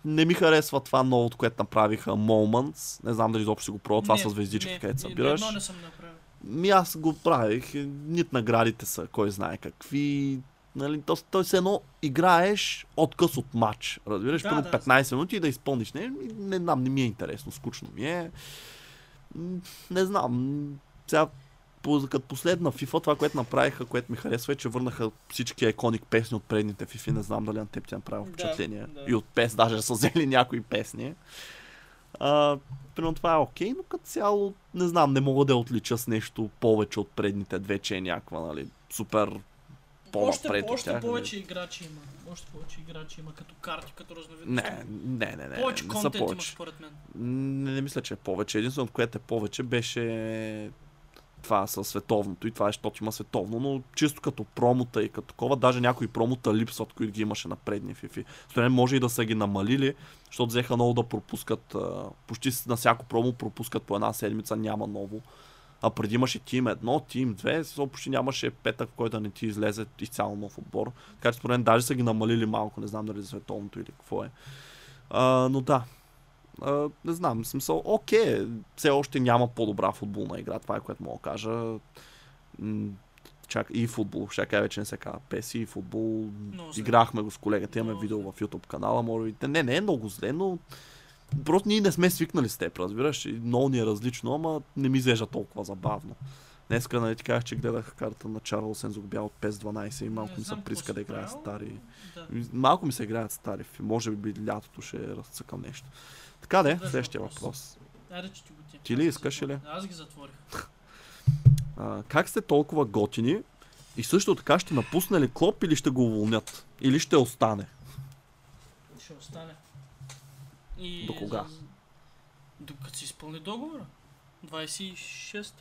не ми харесва това новото, което направиха Moments. Не знам дали изобщо си го пробва това Не, с звездички, не, където не, събираш. Едно не съм направил. Ми аз го правих. Нит наградите са, кой знае какви. Нали, то, той се едно играеш откъс от матч. Разбираш, Да, първо да. 15 минути и да изпълниш. Не, не знам, не ми е интересно, скучно ми е. Не знам. Сега като последна FIFA, това, което направиха, което ми харесва е, че върнаха всички иконик песни от предните FIFA. Не знам дали на теб ти е направил Да, впечатление. да. И от пес даже са взели някои песни. А, примерно това е окей, но като цяло не знам, не мога да я отлича с нещо повече от предните две, че е някаква, нали, супер по-напред Още, от още тях, повече играчи има. Още повече играчи има, като карти, като разновидности. Не, не, не, не. повече не са контент има повече. според мен. Не, не мисля, че е повече. Единственото, което е повече, беше това със световното и това е, защото има световно, но чисто като промота и като такова, даже някои промота липсват, които ги имаше на предни FIFA. Според може и да са ги намалили, защото взеха много да пропускат, почти на всяко промо пропускат по една седмица, няма ново. А преди имаше Team 1, Team 2, смисъл почти нямаше петък, в който да не ти излезе изцяло нов отбор. Така че според мен даже са ги намалили малко, не знам дали за световното или какво е. А, но да, а, не знам, смисъл, окей, все още няма по-добра футболна игра, това е което мога да кажа. Чак и футбол, ще кажа вече не се казва пес и футбол. Много. Играхме го с колегата, имаме видео в YouTube канала, може би. Не, не е много зле, но просто ние не сме свикнали с теб, разбираш. Много ни е различно, ама не ми изглежда толкова забавно. Днеска, нали ти казах, че гледах карта на Чарлз Сензо бял от PES 12 и малко Не ми се приска да си играя правил. стари. Да. Малко ми се играят стари. Може би лятото ще разцъкам нещо. Така де, Следващ следващия въпрос. въпрос. Айде, че ти го ти. Ти ли искаш или? Аз ги затворих. А, как сте толкова готини и също така ще напусне ли Клоп или ще го уволнят? Или ще остане? Ще остане. И До кога? Докато си изпълни договора. 26.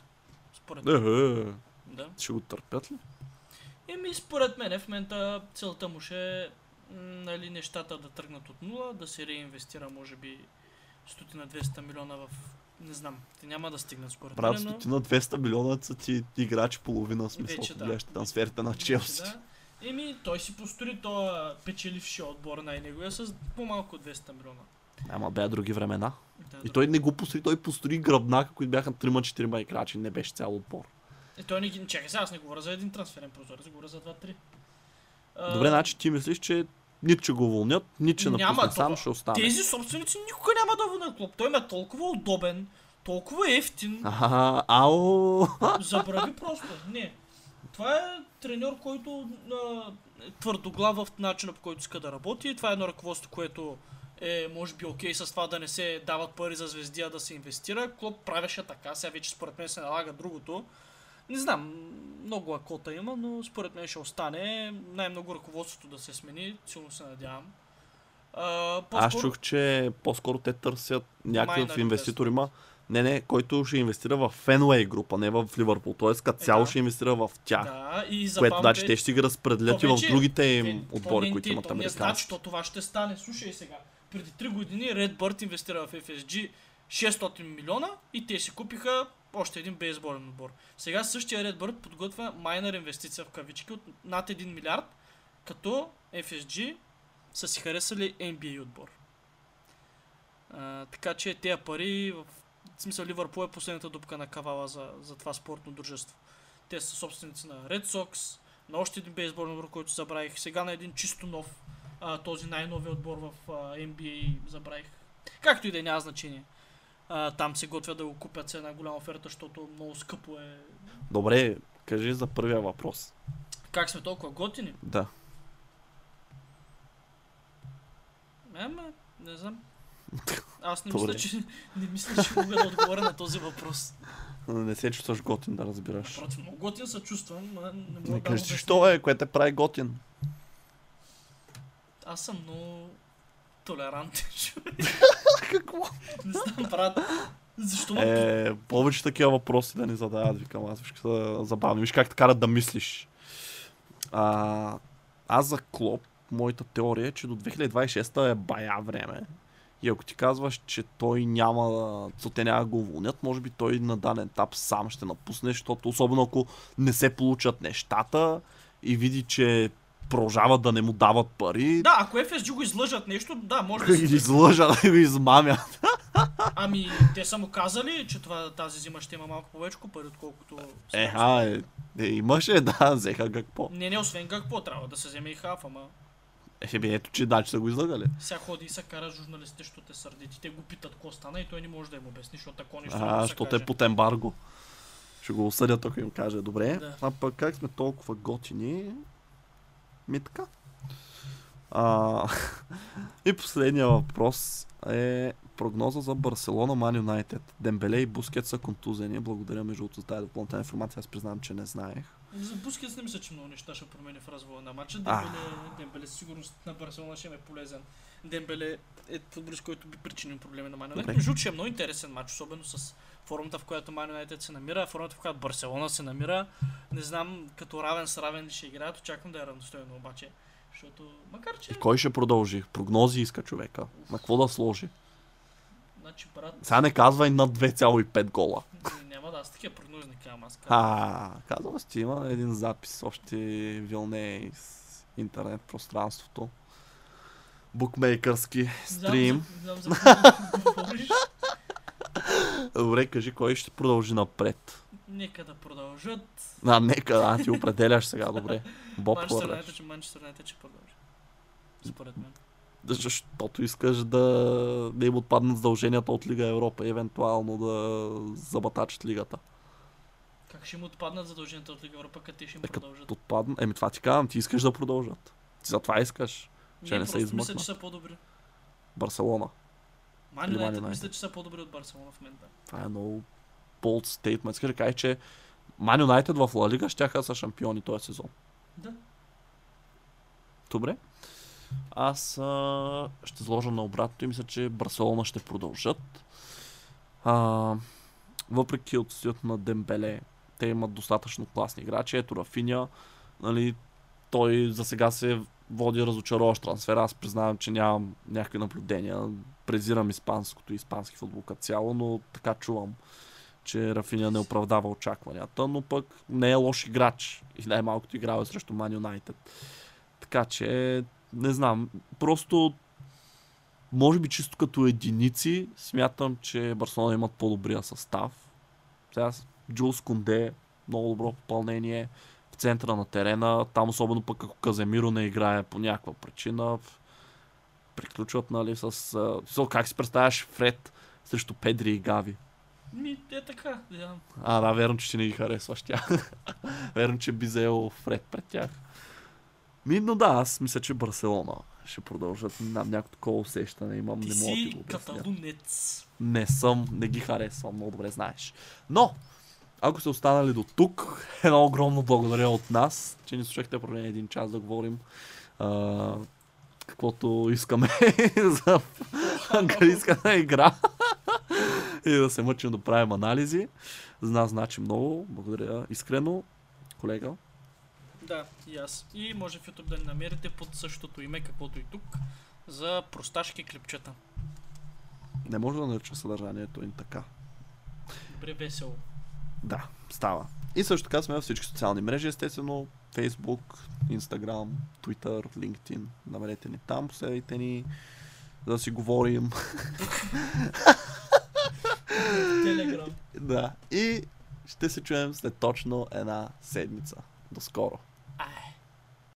Според Е, мен. е, Да. ще го търпят ли? Еми, според мен в момента целта му ще е нали, нещата да тръгнат от нула, да се реинвестира може би стотина 200 милиона в... Не знам, те няма да стигнат според Брат, мен, но... стотина 200 милиона са ти играчи половина смисъл. Вече да. гледаш трансферите на Челси. Да. Еми, той си построи този печелившия отбор на неговия с по-малко от 200 милиона. Ама бе други времена. Да, И той не го построи, той построи гръбнака, които бяха 3-4 играчи, не беше цял отбор. И той не ги... Чакай, сега аз не говоря за един трансферен прозорец, говоря за 2-3. А, Добре, значи ти мислиш, че нито ще го уволнят, нито ще напусне сам, ще остане. Тези собственици никога няма да вълнат клуб. Той е толкова удобен, толкова ефтин. Аха, ао! Забрави просто. Не. Това е треньор, който а, е твърдоглав в начина по който иска да работи. Това е едно ръководство, което е, може би, окей с това да не се дават пари за звезди, а да се инвестира. Клоп правеше така, сега вече според мен се налага другото. Не знам, много акота има, но според мен ще остане най-много ръководството да се смени, силно се надявам. А, Аз по-скоро- чух, че по-скоро те търсят някакъв инвеститор има. Не, не, който ще инвестира в Фенуей група, не в Ливърпул. Тоест, като Е, цяло да. ще инвестира в тях. Да, и Което забавното значи е, те ще си ги разпределят и в другите им отбори, които имат то Не значи, американски. то това ще стане. Слушай сега. Преди 3 години Red Bird инвестира в FSG 600 милиона и те си купиха още един бейсболен отбор. Сега същия Red Bird подготвя майнер инвестиция в кавички от над 1 милиард, като FSG са си харесали NBA отбор. А, така че тези пари, в смисъл Ливърпул е последната дупка на кавала за, за това спортно дружество. Те са собственици на Red Sox, на още един бейсболен отбор, който забравих. Сега на един чисто нов, а, този най-новия отбор в а, NBA забравих. Както и да е, няма значение. А, там се готвят да го купят с една голяма оферта, защото много скъпо е. Добре, кажи за първия въпрос. Как сме толкова готини? Да. Ема, не знам. Аз не Добре. мисля, че, не мисля, че мога да отговоря на този въпрос. Не се чувстваш готин да разбираш. Напротив, много готин се чувствам, но не мога Не да кажи, обясня. що е, което те прави готин. Аз съм много толерантен. Какво? Не знам, брат. Защо Е, повече такива въпроси да ни задават, викам аз, виж са забавни, виж как те карат да мислиш. А, аз за Клоп, моята теория е, че до 2026 е бая време. И ако ти казваш, че той няма то те няма да го уволнят, може би той на даден етап сам ще напусне, защото особено ако не се получат нещата и види, че продължават да не му дават пари, Да, ако FSG го излъжат нещо, да, може да да се... излъжа, да го измамят. Ами, те са му казали, че това, тази зима ще има малко повече пари, отколкото... Е, а, е, е, имаше, да, взеха какво. Не, не, освен какво, трябва да се вземе и хаф, ама Е, бе, ето, че дачи са го излагали. сега ходи и се кара журналистите, що те сърдити. Те го питат какво стана и той не може да им обясни, защото тако нещо А, защото е под ембарго. Ще го осъдят, ако им каже добре. Да. А пък как сме толкова готини? Ми така. А, и последния въпрос е прогноза за Барселона Ман Юнайтед. Дембеле и Бускет са контузени. Благодаря между другото за тази допълнителна информация. Аз признавам, че не знаех. За Бускетс не мисля, че много неща ще промени в развоя на матча. Дембеле, Дембеле сигурност на Барселона ще е полезен. Дембеле е футболист, който би причинил проблеми на Ман Юнайтед. Между е много интересен матч, особено с формата, в която Ман Юнайтед се намира, формата, в която Барселона се намира. Не знам като равен с равен ли ще играят, очаквам да е равностойно обаче. Защото, макар че... И кой ще продължи? Прогнози иска човека. На какво да сложи? Значи, брат, Сега не казвай над 2,5 гола. няма да, аз такива прогнози не казвам, аз казвам. А, казвам си, има един запис, още вилне из интернет пространството. Букмейкърски стрим. Знам знам. Добре, кажи кой ще продължи напред. Нека да продължат. А, нека, а, ти определяш сега, добре. Боб Манчестър. Юнайтед, че Манчестър Юнайтед ще продължи. Според мен. Защото искаш да, да им отпаднат задълженията от Лига Европа, евентуално да забатачат лигата. Как ще им отпаднат задълженията от Лига Европа, като те ще им Е, продължат? отпаднат. Еми това ти казвам, ти искаш да продължат. Ти затова искаш. Че не се просто мисля, че са по-добри. Барселона. Ман Юнайтед мисля, че са по-добри от Барселона в момента. Това е много bold statement. Да кажеш, че Ман Юнайтед в Ла Лига ще са шампиони този сезон. Да. Добре. Аз а, ще сложа на обратното и мисля, че Барселона ще продължат. А, въпреки отсъствието на Дембеле, те имат достатъчно класни играчи. Ето Рафиня, нали, той за сега се води разочароващ трансфер. Аз признавам, че нямам някакви наблюдения. Презирам испанското и испански футбол като цяло, но така чувам, че Рафиня не оправдава очакванията, но пък не е лош играч. И най-малкото играл е срещу Ман Юнайтед. Така че, не знам, просто може би чисто като единици смятам, че Барселона имат по-добрия състав. Сега Джулс Конде, много добро попълнение центъра на терена. Там особено пък ако Каземиро не играе по някаква причина. Приключват, нали, с... а, как си представяш Фред срещу Педри и Гави? Ми, е така. Да. А, да, верно, че ти не ги харесваш тях. верно, че би взел Фред пред тях. Ми, но да, аз мисля, че Барселона ще продължат. Знам, някакво такова усещане имам, Ти не мога да ти си го обясня. каталунец. Не съм, не ги харесвам, много добре знаеш. Но, ако сте останали до тук, едно огромно благодаря от нас, че ни слушахте поне един час да говорим а, каквото искаме за английската игра и да се мъчим да правим анализи. За нас значи много. Благодаря искрено, колега. Да, и аз. И може в YouTube да ни намерите под същото име, каквото и тук, за просташки клипчета. Не може да нарича съдържанието им така. Добре, весело. Да, става. И също така сме във всички социални мрежи, естествено. Facebook, Instagram, Twitter, LinkedIn. Намерете ни там, последвайте ни, за да си говорим. Телеграм. да. И ще се чуем след точно една седмица. До скоро.